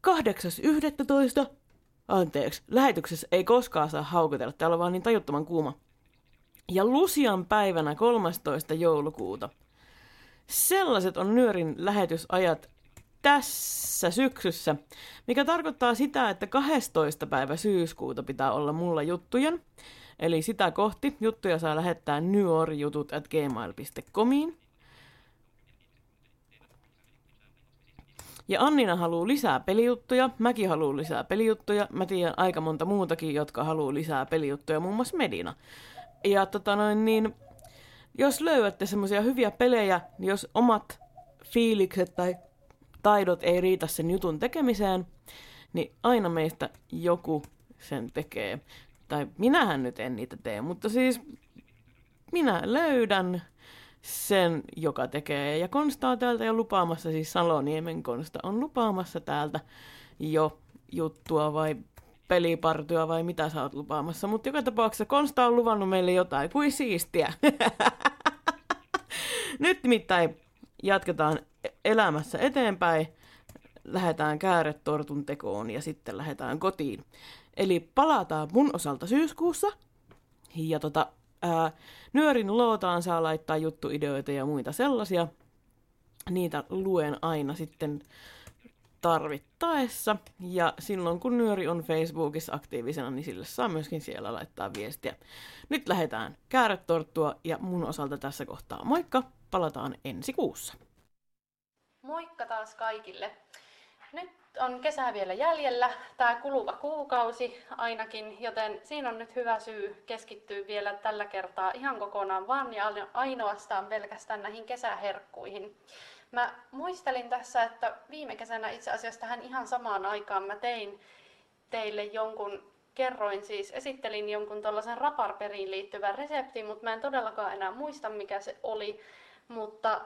8.11. Anteeksi, lähetyksessä ei koskaan saa haukutella, täällä on vaan niin tajuttoman kuuma. Ja Lusian päivänä 13. joulukuuta. Sellaiset on Nyörin lähetysajat tässä syksyssä, mikä tarkoittaa sitä, että 12. päivä syyskuuta pitää olla mulla juttujen. Eli sitä kohti juttuja saa lähettää nyorjutut at gmail.comiin. Ja Annina haluaa lisää pelijuttuja, mäkin haluan lisää pelijuttuja, mä tiedän aika monta muutakin, jotka haluaa lisää pelijuttuja, muun muassa Medina. Ja tota noin, niin, jos löydätte semmoisia hyviä pelejä, niin jos omat fiilikset tai taidot ei riitä sen jutun tekemiseen, niin aina meistä joku sen tekee. Tai minähän nyt en niitä tee, mutta siis minä löydän sen, joka tekee. Ja Konsta on täältä jo lupaamassa, siis Saloniemen Konsta on lupaamassa täältä jo juttua vai pelipartyä vai mitä sä oot lupaamassa. Mutta joka tapauksessa Konsta on luvannut meille jotain, kuin siistiä. Nyt nimittäin jatketaan elämässä eteenpäin. Lähdetään kääretortun tekoon ja sitten lähdetään kotiin. Eli palataan mun osalta syyskuussa. Ja tota, ää, nyörin lootaan saa laittaa juttuideoita ja muita sellaisia. Niitä luen aina sitten tarvittaessa. Ja silloin kun Nyöri on Facebookissa aktiivisena, niin sille saa myöskin siellä laittaa viestiä. Nyt lähdetään kääretorttua ja mun osalta tässä kohtaa moikka. Palataan ensi kuussa. Moikka taas kaikille. Nyt on kesää vielä jäljellä, tämä kuluva kuukausi ainakin, joten siinä on nyt hyvä syy keskittyä vielä tällä kertaa ihan kokonaan vaan ja ainoastaan pelkästään näihin kesäherkkuihin. Mä muistelin tässä, että viime kesänä itse asiassa tähän ihan samaan aikaan mä tein teille jonkun, kerroin siis, esittelin jonkun tuollaisen raparperiin liittyvän reseptin, mutta mä en todellakaan enää muista mikä se oli. Mutta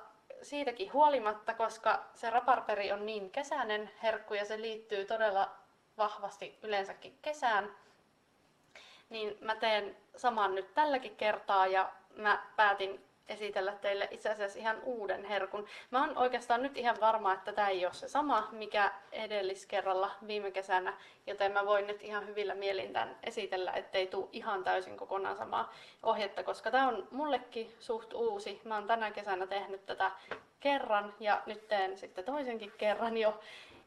siitäkin huolimatta, koska se raparperi on niin kesäinen herkku ja se liittyy todella vahvasti yleensäkin kesään, niin mä teen saman nyt tälläkin kertaa ja mä päätin esitellä teille itse asiassa ihan uuden herkun. Mä oon oikeastaan nyt ihan varma, että tämä ei ole se sama, mikä edelliskerralla viime kesänä, joten mä voin nyt ihan hyvillä mielin tämän esitellä, ettei tule ihan täysin kokonaan samaa ohjetta, koska tämä on mullekin suht uusi. Mä oon tänä kesänä tehnyt tätä kerran ja nyt teen sitten toisenkin kerran jo,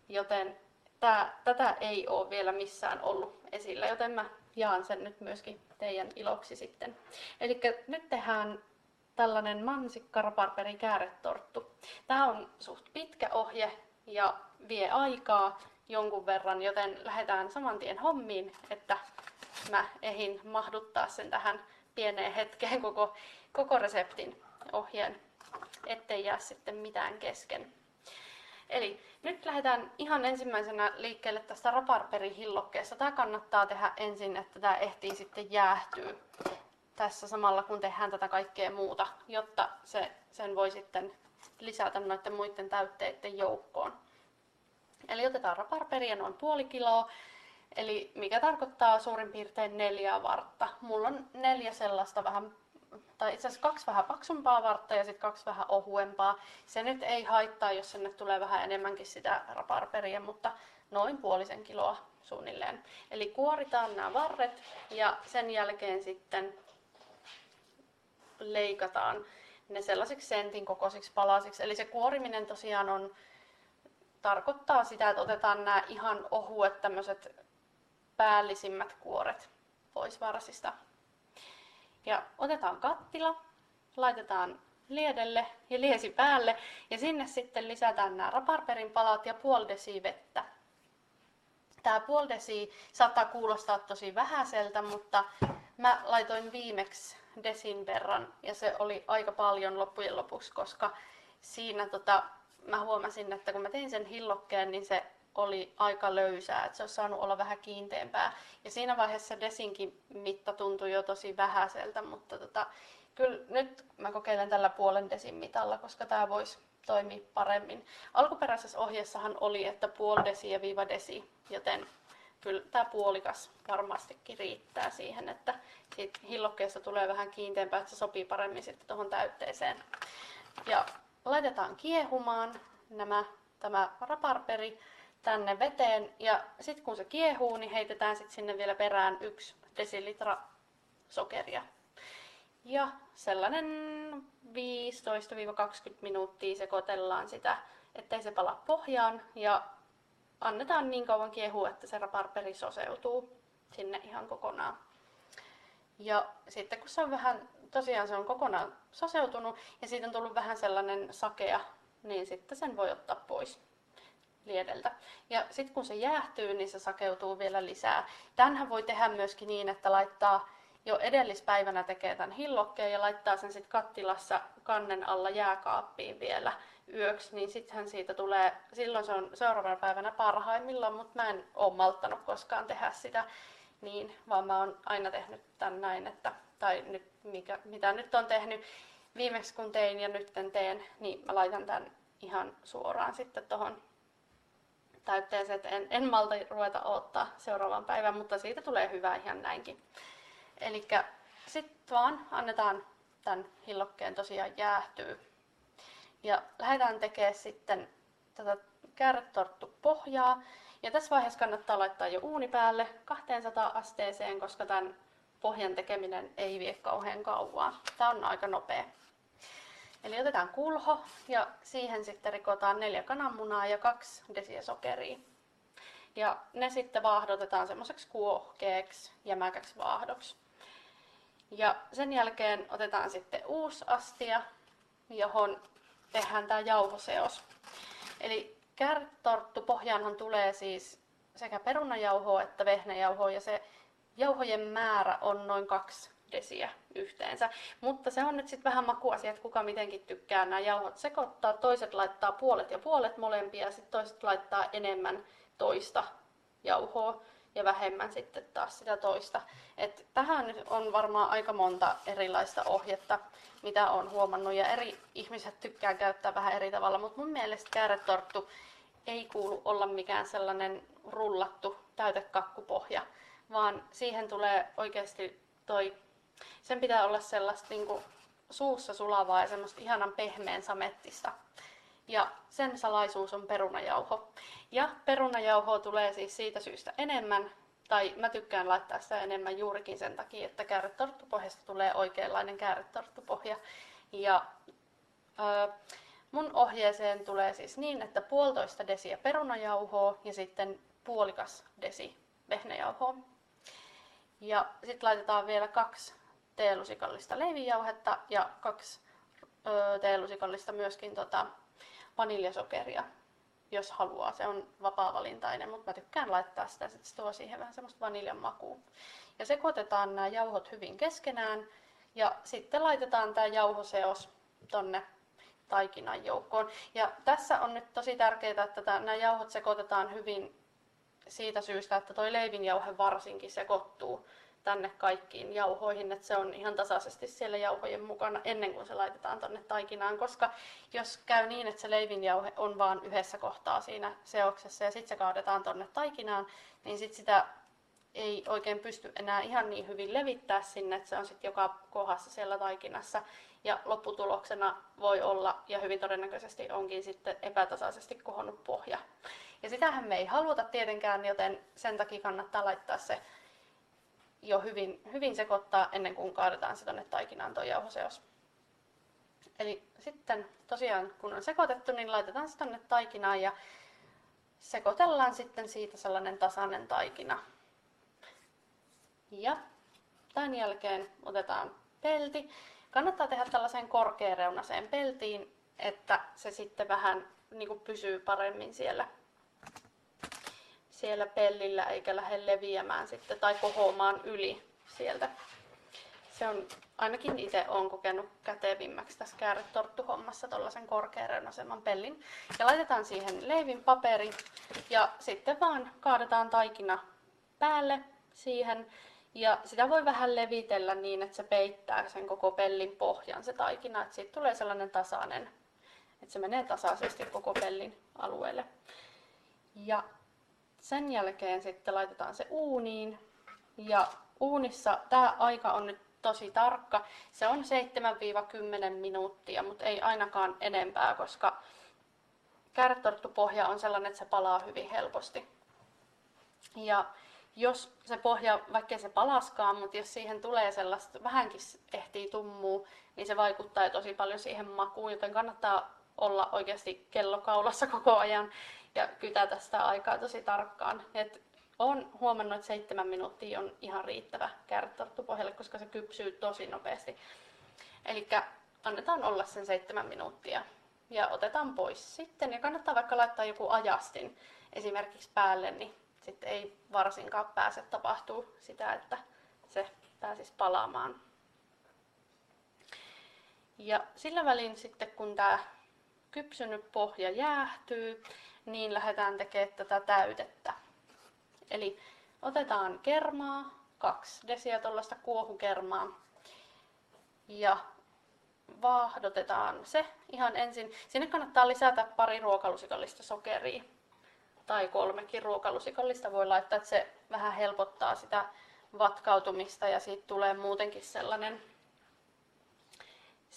joten tää, tätä ei ole vielä missään ollut esillä, joten mä jaan sen nyt myöskin teidän iloksi sitten. Eli nyt tehdään tällainen mansikka raparperi kääretorttu. Tämä on suht pitkä ohje ja vie aikaa jonkun verran, joten lähdetään saman tien hommiin, että mä ehin mahduttaa sen tähän pieneen hetkeen koko, koko reseptin ohjeen, ettei jää sitten mitään kesken. Eli nyt lähdetään ihan ensimmäisenä liikkeelle tästä raparperihillokkeesta. Tämä kannattaa tehdä ensin, että tämä ehtii sitten jäähtyä tässä samalla kun tehdään tätä kaikkea muuta, jotta se, sen voi sitten lisätä noiden muiden täytteiden joukkoon. Eli otetaan raparperia noin puoli kiloa, eli mikä tarkoittaa suurin piirtein neljää vartta. Mulla on neljä sellaista vähän, tai itse asiassa kaksi vähän paksumpaa vartta ja sitten kaksi vähän ohuempaa. Se nyt ei haittaa, jos sinne tulee vähän enemmänkin sitä raparperia, mutta noin puolisen kiloa suunnilleen. Eli kuoritaan nämä varret ja sen jälkeen sitten leikataan ne sellaisiksi sentin kokoisiksi palasiksi. Eli se kuoriminen tosiaan on, tarkoittaa sitä, että otetaan nämä ihan ohuet tämmöiset päällisimmät kuoret pois varsista. Ja otetaan kattila, laitetaan liedelle ja liesi päälle ja sinne sitten lisätään nämä raparperin palat ja puoli vettä. Tämä puoli desi saattaa kuulostaa tosi vähäiseltä, mutta mä laitoin viimeksi desin verran ja se oli aika paljon loppujen lopuksi, koska siinä tota, mä huomasin, että kun mä tein sen hillokkeen, niin se oli aika löysää, että se olisi saanut olla vähän kiinteämpää. Ja siinä vaiheessa desinkin mitta tuntui jo tosi vähäiseltä, mutta tota, kyllä nyt mä kokeilen tällä puolen desin mitalla, koska tämä voisi toimia paremmin. Alkuperäisessä ohjeessahan oli, että puoli desi ja viiva desi, joten kyllä tämä puolikas varmastikin riittää siihen, että siitä hillokkeesta tulee vähän kiinteämpää, että se sopii paremmin sitten tuohon täytteeseen. Ja laitetaan kiehumaan nämä, tämä raparperi tänne veteen ja sitten kun se kiehuu, niin heitetään sitten sinne vielä perään yksi desilitra sokeria. Ja sellainen 15-20 minuuttia sekoitellaan sitä, ettei se pala pohjaan ja annetaan niin kauan kiehua, että se raparperi soseutuu sinne ihan kokonaan. Ja sitten kun se on vähän, tosiaan se on kokonaan soseutunut ja siitä on tullut vähän sellainen sakea, niin sitten sen voi ottaa pois liedeltä. Ja sitten kun se jäähtyy, niin se sakeutuu vielä lisää. Tänhän voi tehdä myöskin niin, että laittaa jo edellispäivänä tekee tämän hillokkeen ja laittaa sen sitten kattilassa kannen alla jääkaappiin vielä yöksi, niin sittenhän siitä tulee, silloin se on seuraavana päivänä parhaimmillaan, mutta mä en ole malttanut koskaan tehdä sitä. niin, vaan mä oon aina tehnyt tämän näin, että, tai nyt, mikä, mitä nyt on tehnyt viimeksi kun tein ja nyt teen, niin mä laitan tämän ihan suoraan sitten tuohon täytteeseen, että en, en malta ruveta odottaa seuraavan päivän, mutta siitä tulee hyvä ihan näinkin. Eli sitten vaan annetaan tämän hillokkeen tosiaan jäähtyä. Ja lähdetään tekemään sitten tätä kärretorttupohjaa. Ja tässä vaiheessa kannattaa laittaa jo uuni päälle 200 asteeseen, koska tämän pohjan tekeminen ei vie kauhean kauan. Tämä on aika nopea. Eli otetaan kulho ja siihen sitten rikotaan neljä kananmunaa ja kaksi desiä sokeria. Ja ne sitten vaahdotetaan semmoiseksi kuohkeeksi jämäkäksi vaahdoksi. Ja sen jälkeen otetaan sitten uusi astia, johon tehdään tämä jauhoseos. Eli kärtorttu pohjaanhan tulee siis sekä perunajauhoa että vehnäjauhoa ja se jauhojen määrä on noin kaksi desiä yhteensä. Mutta se on nyt sitten vähän makuasia, että kuka mitenkin tykkää nämä jauhot sekoittaa. Toiset laittaa puolet ja puolet molempia ja sitten toiset laittaa enemmän toista jauhoa ja vähemmän sitten taas sitä toista. Et tähän on varmaan aika monta erilaista ohjetta, mitä on huomannut ja eri ihmiset tykkää käyttää vähän eri tavalla, mutta mun mielestä kääretorttu ei kuulu olla mikään sellainen rullattu täytekakkupohja, vaan siihen tulee oikeasti toi, sen pitää olla sellaista niin kuin suussa sulavaa ja semmoista ihanan pehmeän samettista. Ja sen salaisuus on perunajauho. Ja perunajauhoa tulee siis siitä syystä enemmän, tai mä tykkään laittaa sitä enemmän juurikin sen takia, että kääretorttupohjasta tulee oikeanlainen kääretorttupohja. Ja ö, mun ohjeeseen tulee siis niin, että puolitoista desiä perunajauhoa ja sitten puolikas desi vehnäjauhoa. Ja sitten laitetaan vielä kaksi teelusikallista leivijauhetta ja kaksi ö, teelusikallista myöskin tota, vaniljasokeria, jos haluaa. Se on vapaa-valintainen, mutta mä tykkään laittaa sitä, että se tuo siihen vähän semmoista vaniljan makua. Ja sekoitetaan nämä jauhot hyvin keskenään ja sitten laitetaan tämä jauhoseos tonne taikinan joukkoon. Ja tässä on nyt tosi tärkeää, että nämä jauhot sekoitetaan hyvin siitä syystä, että toi leivinjauhe varsinkin sekoittuu tänne kaikkiin jauhoihin, että se on ihan tasaisesti siellä jauhojen mukana ennen kuin se laitetaan tonne taikinaan, koska jos käy niin, että se leivinjauhe on vaan yhdessä kohtaa siinä seoksessa ja sitten se kaadetaan tonne taikinaan, niin sitten sitä ei oikein pysty enää ihan niin hyvin levittää sinne, että se on sitten joka kohdassa siellä taikinassa. Ja lopputuloksena voi olla, ja hyvin todennäköisesti onkin sitten epätasaisesti kohonnut pohja. Ja sitähän me ei haluta tietenkään, joten sen takia kannattaa laittaa se jo hyvin, hyvin sekoittaa ennen kuin kaadetaan se tuonne taikinaan tuo jauhoseos. Eli sitten tosiaan kun on sekoitettu, niin laitetaan se tuonne taikinaan ja sekoitellaan sitten siitä sellainen tasainen taikina. Ja tämän jälkeen otetaan pelti. Kannattaa tehdä tällaiseen korkeareunaseen peltiin, että se sitten vähän niin kuin pysyy paremmin siellä siellä pellillä eikä lähde leviämään sitten tai kohoamaan yli sieltä. Se on ainakin itse olen kokenut kätevimmäksi tässä kääretorttuhommassa tuollaisen korkeareunaisemman pellin. Ja laitetaan siihen leivin paperi ja sitten vaan kaadetaan taikina päälle siihen. Ja sitä voi vähän levitellä niin, että se peittää sen koko pellin pohjan se taikina, että siitä tulee sellainen tasainen, että se menee tasaisesti koko pellin alueelle. Ja sen jälkeen sitten laitetaan se uuniin. Ja uunissa tämä aika on nyt tosi tarkka. Se on 7-10 minuuttia, mutta ei ainakaan enempää, koska kärretorttupohja on sellainen, että se palaa hyvin helposti. Ja jos se pohja, vaikka se palaskaan, mutta jos siihen tulee sellaista, vähänkin ehtii tummuu, niin se vaikuttaa tosi paljon siihen makuun, joten kannattaa olla oikeasti kello kaulassa koko ajan ja kytätä sitä aikaa tosi tarkkaan. Et olen huomannut, että seitsemän minuuttia on ihan riittävä kärtorttupohjalle, koska se kypsyy tosi nopeasti. Eli annetaan olla sen seitsemän minuuttia ja otetaan pois sitten. Ja kannattaa vaikka laittaa joku ajastin esimerkiksi päälle, niin sitten ei varsinkaan pääse tapahtuu sitä, että se pääsisi palaamaan. Ja sillä välin sitten kun tämä kypsynyt pohja jäähtyy, niin lähdetään tekemään tätä täytettä. Eli otetaan kermaa, kaksi desiä tuollaista kuohukermaa. Ja vaahdotetaan se ihan ensin. Sinne kannattaa lisätä pari ruokalusikallista sokeria. Tai kolmekin ruokalusikallista voi laittaa, että se vähän helpottaa sitä vatkautumista ja siitä tulee muutenkin sellainen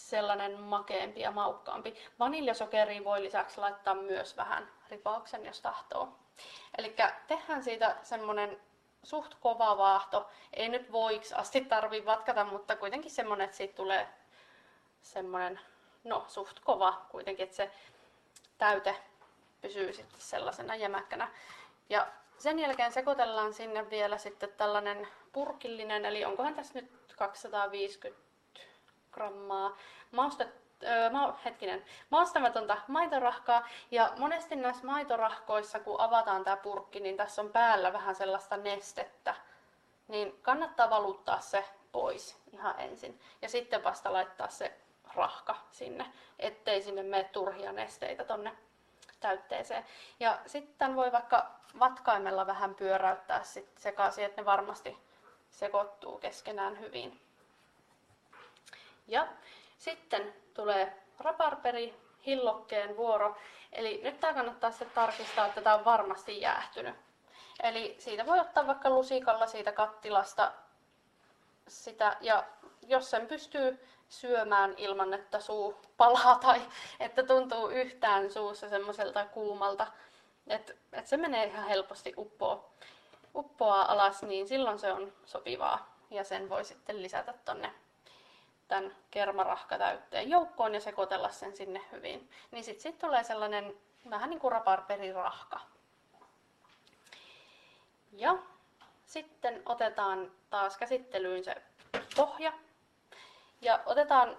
sellainen makeampi ja maukkaampi. Vaniljasokeria voi lisäksi laittaa myös vähän ripauksen, jos tahtoo. Eli tehdään siitä semmonen suht kova vaahto. Ei nyt voiksi asti tarvi vatkata, mutta kuitenkin semmonen, että siitä tulee semmonen, no suht kova kuitenkin, että se täyte pysyy sitten sellaisena jämäkkänä. Ja sen jälkeen sekoitellaan sinne vielä sitten tällainen purkillinen, eli onkohan tässä nyt 250 grammaa maustet, öö, hetkinen, maustamatonta maitorahkaa. Ja monesti näissä maitorahkoissa, kun avataan tämä purkki, niin tässä on päällä vähän sellaista nestettä. Niin kannattaa valuttaa se pois ihan ensin. Ja sitten vasta laittaa se rahka sinne, ettei sinne mene turhia nesteitä tonne täytteeseen. Ja sitten voi vaikka vatkaimella vähän pyöräyttää sit sekaisin, että ne varmasti sekoittuu keskenään hyvin. Ja sitten tulee raparperi, hillokkeen vuoro. Eli nyt tämä kannattaa sitten tarkistaa, että tämä on varmasti jäähtynyt. Eli siitä voi ottaa vaikka lusikalla siitä kattilasta sitä, ja jos sen pystyy syömään ilman, että suu palaa tai että tuntuu yhtään suussa semmoiselta kuumalta, että, että se menee ihan helposti uppoa, uppoa alas, niin silloin se on sopivaa ja sen voi sitten lisätä tonne tämän kermarahkatäytteen joukkoon ja sekoitella sen sinne hyvin. Niin sitten sit tulee sellainen vähän niin kuin raparperirahka. Ja sitten otetaan taas käsittelyyn se pohja. Ja otetaan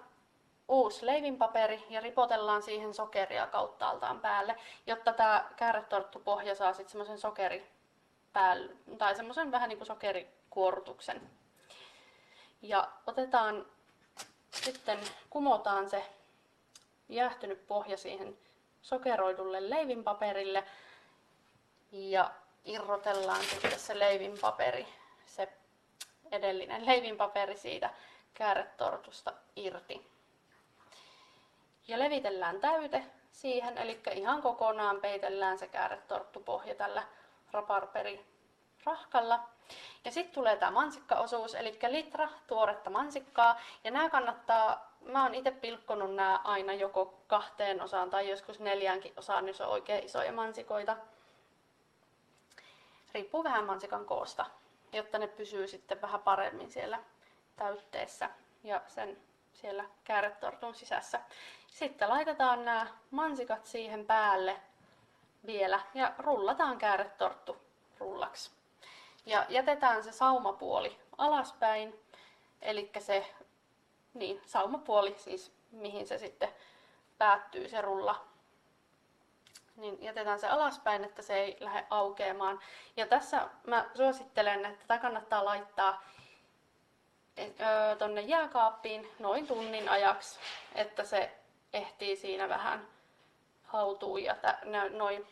uusi leivinpaperi ja ripotellaan siihen sokeria kauttaaltaan päälle, jotta tämä kääretorttupohja saa sitten semmoisen sokeri päälle, tai semmoisen vähän niin kuin sokerikuorutuksen. Ja otetaan sitten kumotaan se jäähtynyt pohja siihen sokeroidulle leivinpaperille ja irrotellaan sitten se leivinpaperi, se edellinen leivinpaperi siitä kääretortusta irti. Ja levitellään täyte siihen, eli ihan kokonaan peitellään se kääretorttupohja tällä raparperi rahkalla. Ja sitten tulee tämä mansikkaosuus, eli litra tuoretta mansikkaa. Ja nämä kannattaa, mä oon itse pilkkonut nämä aina joko kahteen osaan tai joskus neljäänkin osaan, jos on oikein isoja mansikoita. Riippuu vähän mansikan koosta, jotta ne pysyy sitten vähän paremmin siellä täytteessä ja sen siellä kääretortun sisässä. Sitten laitetaan nämä mansikat siihen päälle vielä ja rullataan kääretorttu rullaksi. Ja jätetään se saumapuoli alaspäin, eli se niin, saumapuoli, siis mihin se sitten päättyy se rulla. Niin jätetään se alaspäin, että se ei lähde aukeamaan. Ja tässä mä suosittelen, että tätä kannattaa laittaa tonne jääkaappiin noin tunnin ajaksi, että se ehtii siinä vähän hautuu ja noin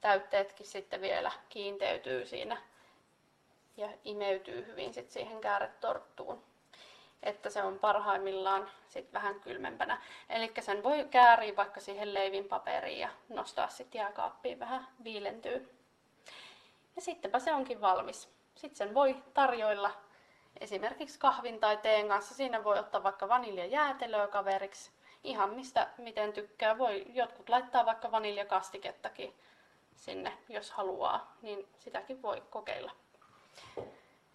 täytteetkin sitten vielä kiinteytyy siinä ja imeytyy hyvin sit siihen kääretorttuun. Että se on parhaimmillaan sit vähän kylmempänä. Eli sen voi kääriä vaikka siihen leivin paperiin ja nostaa sitten jääkaappiin vähän viilentyy. Ja sittenpä se onkin valmis. Sitten sen voi tarjoilla esimerkiksi kahvin tai teen kanssa. Siinä voi ottaa vaikka vaniljajäätelöä kaveriksi. Ihan mistä miten tykkää. Voi jotkut laittaa vaikka vaniljakastikettakin sinne, jos haluaa, niin sitäkin voi kokeilla.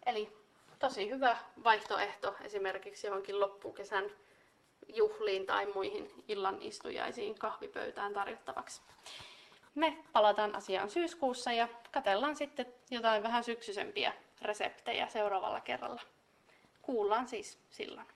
Eli tosi hyvä vaihtoehto esimerkiksi johonkin loppukesän juhliin tai muihin illan istujaisiin kahvipöytään tarjottavaksi. Me palataan asiaan syyskuussa ja katellaan sitten jotain vähän syksyisempiä reseptejä seuraavalla kerralla. Kuullaan siis silloin.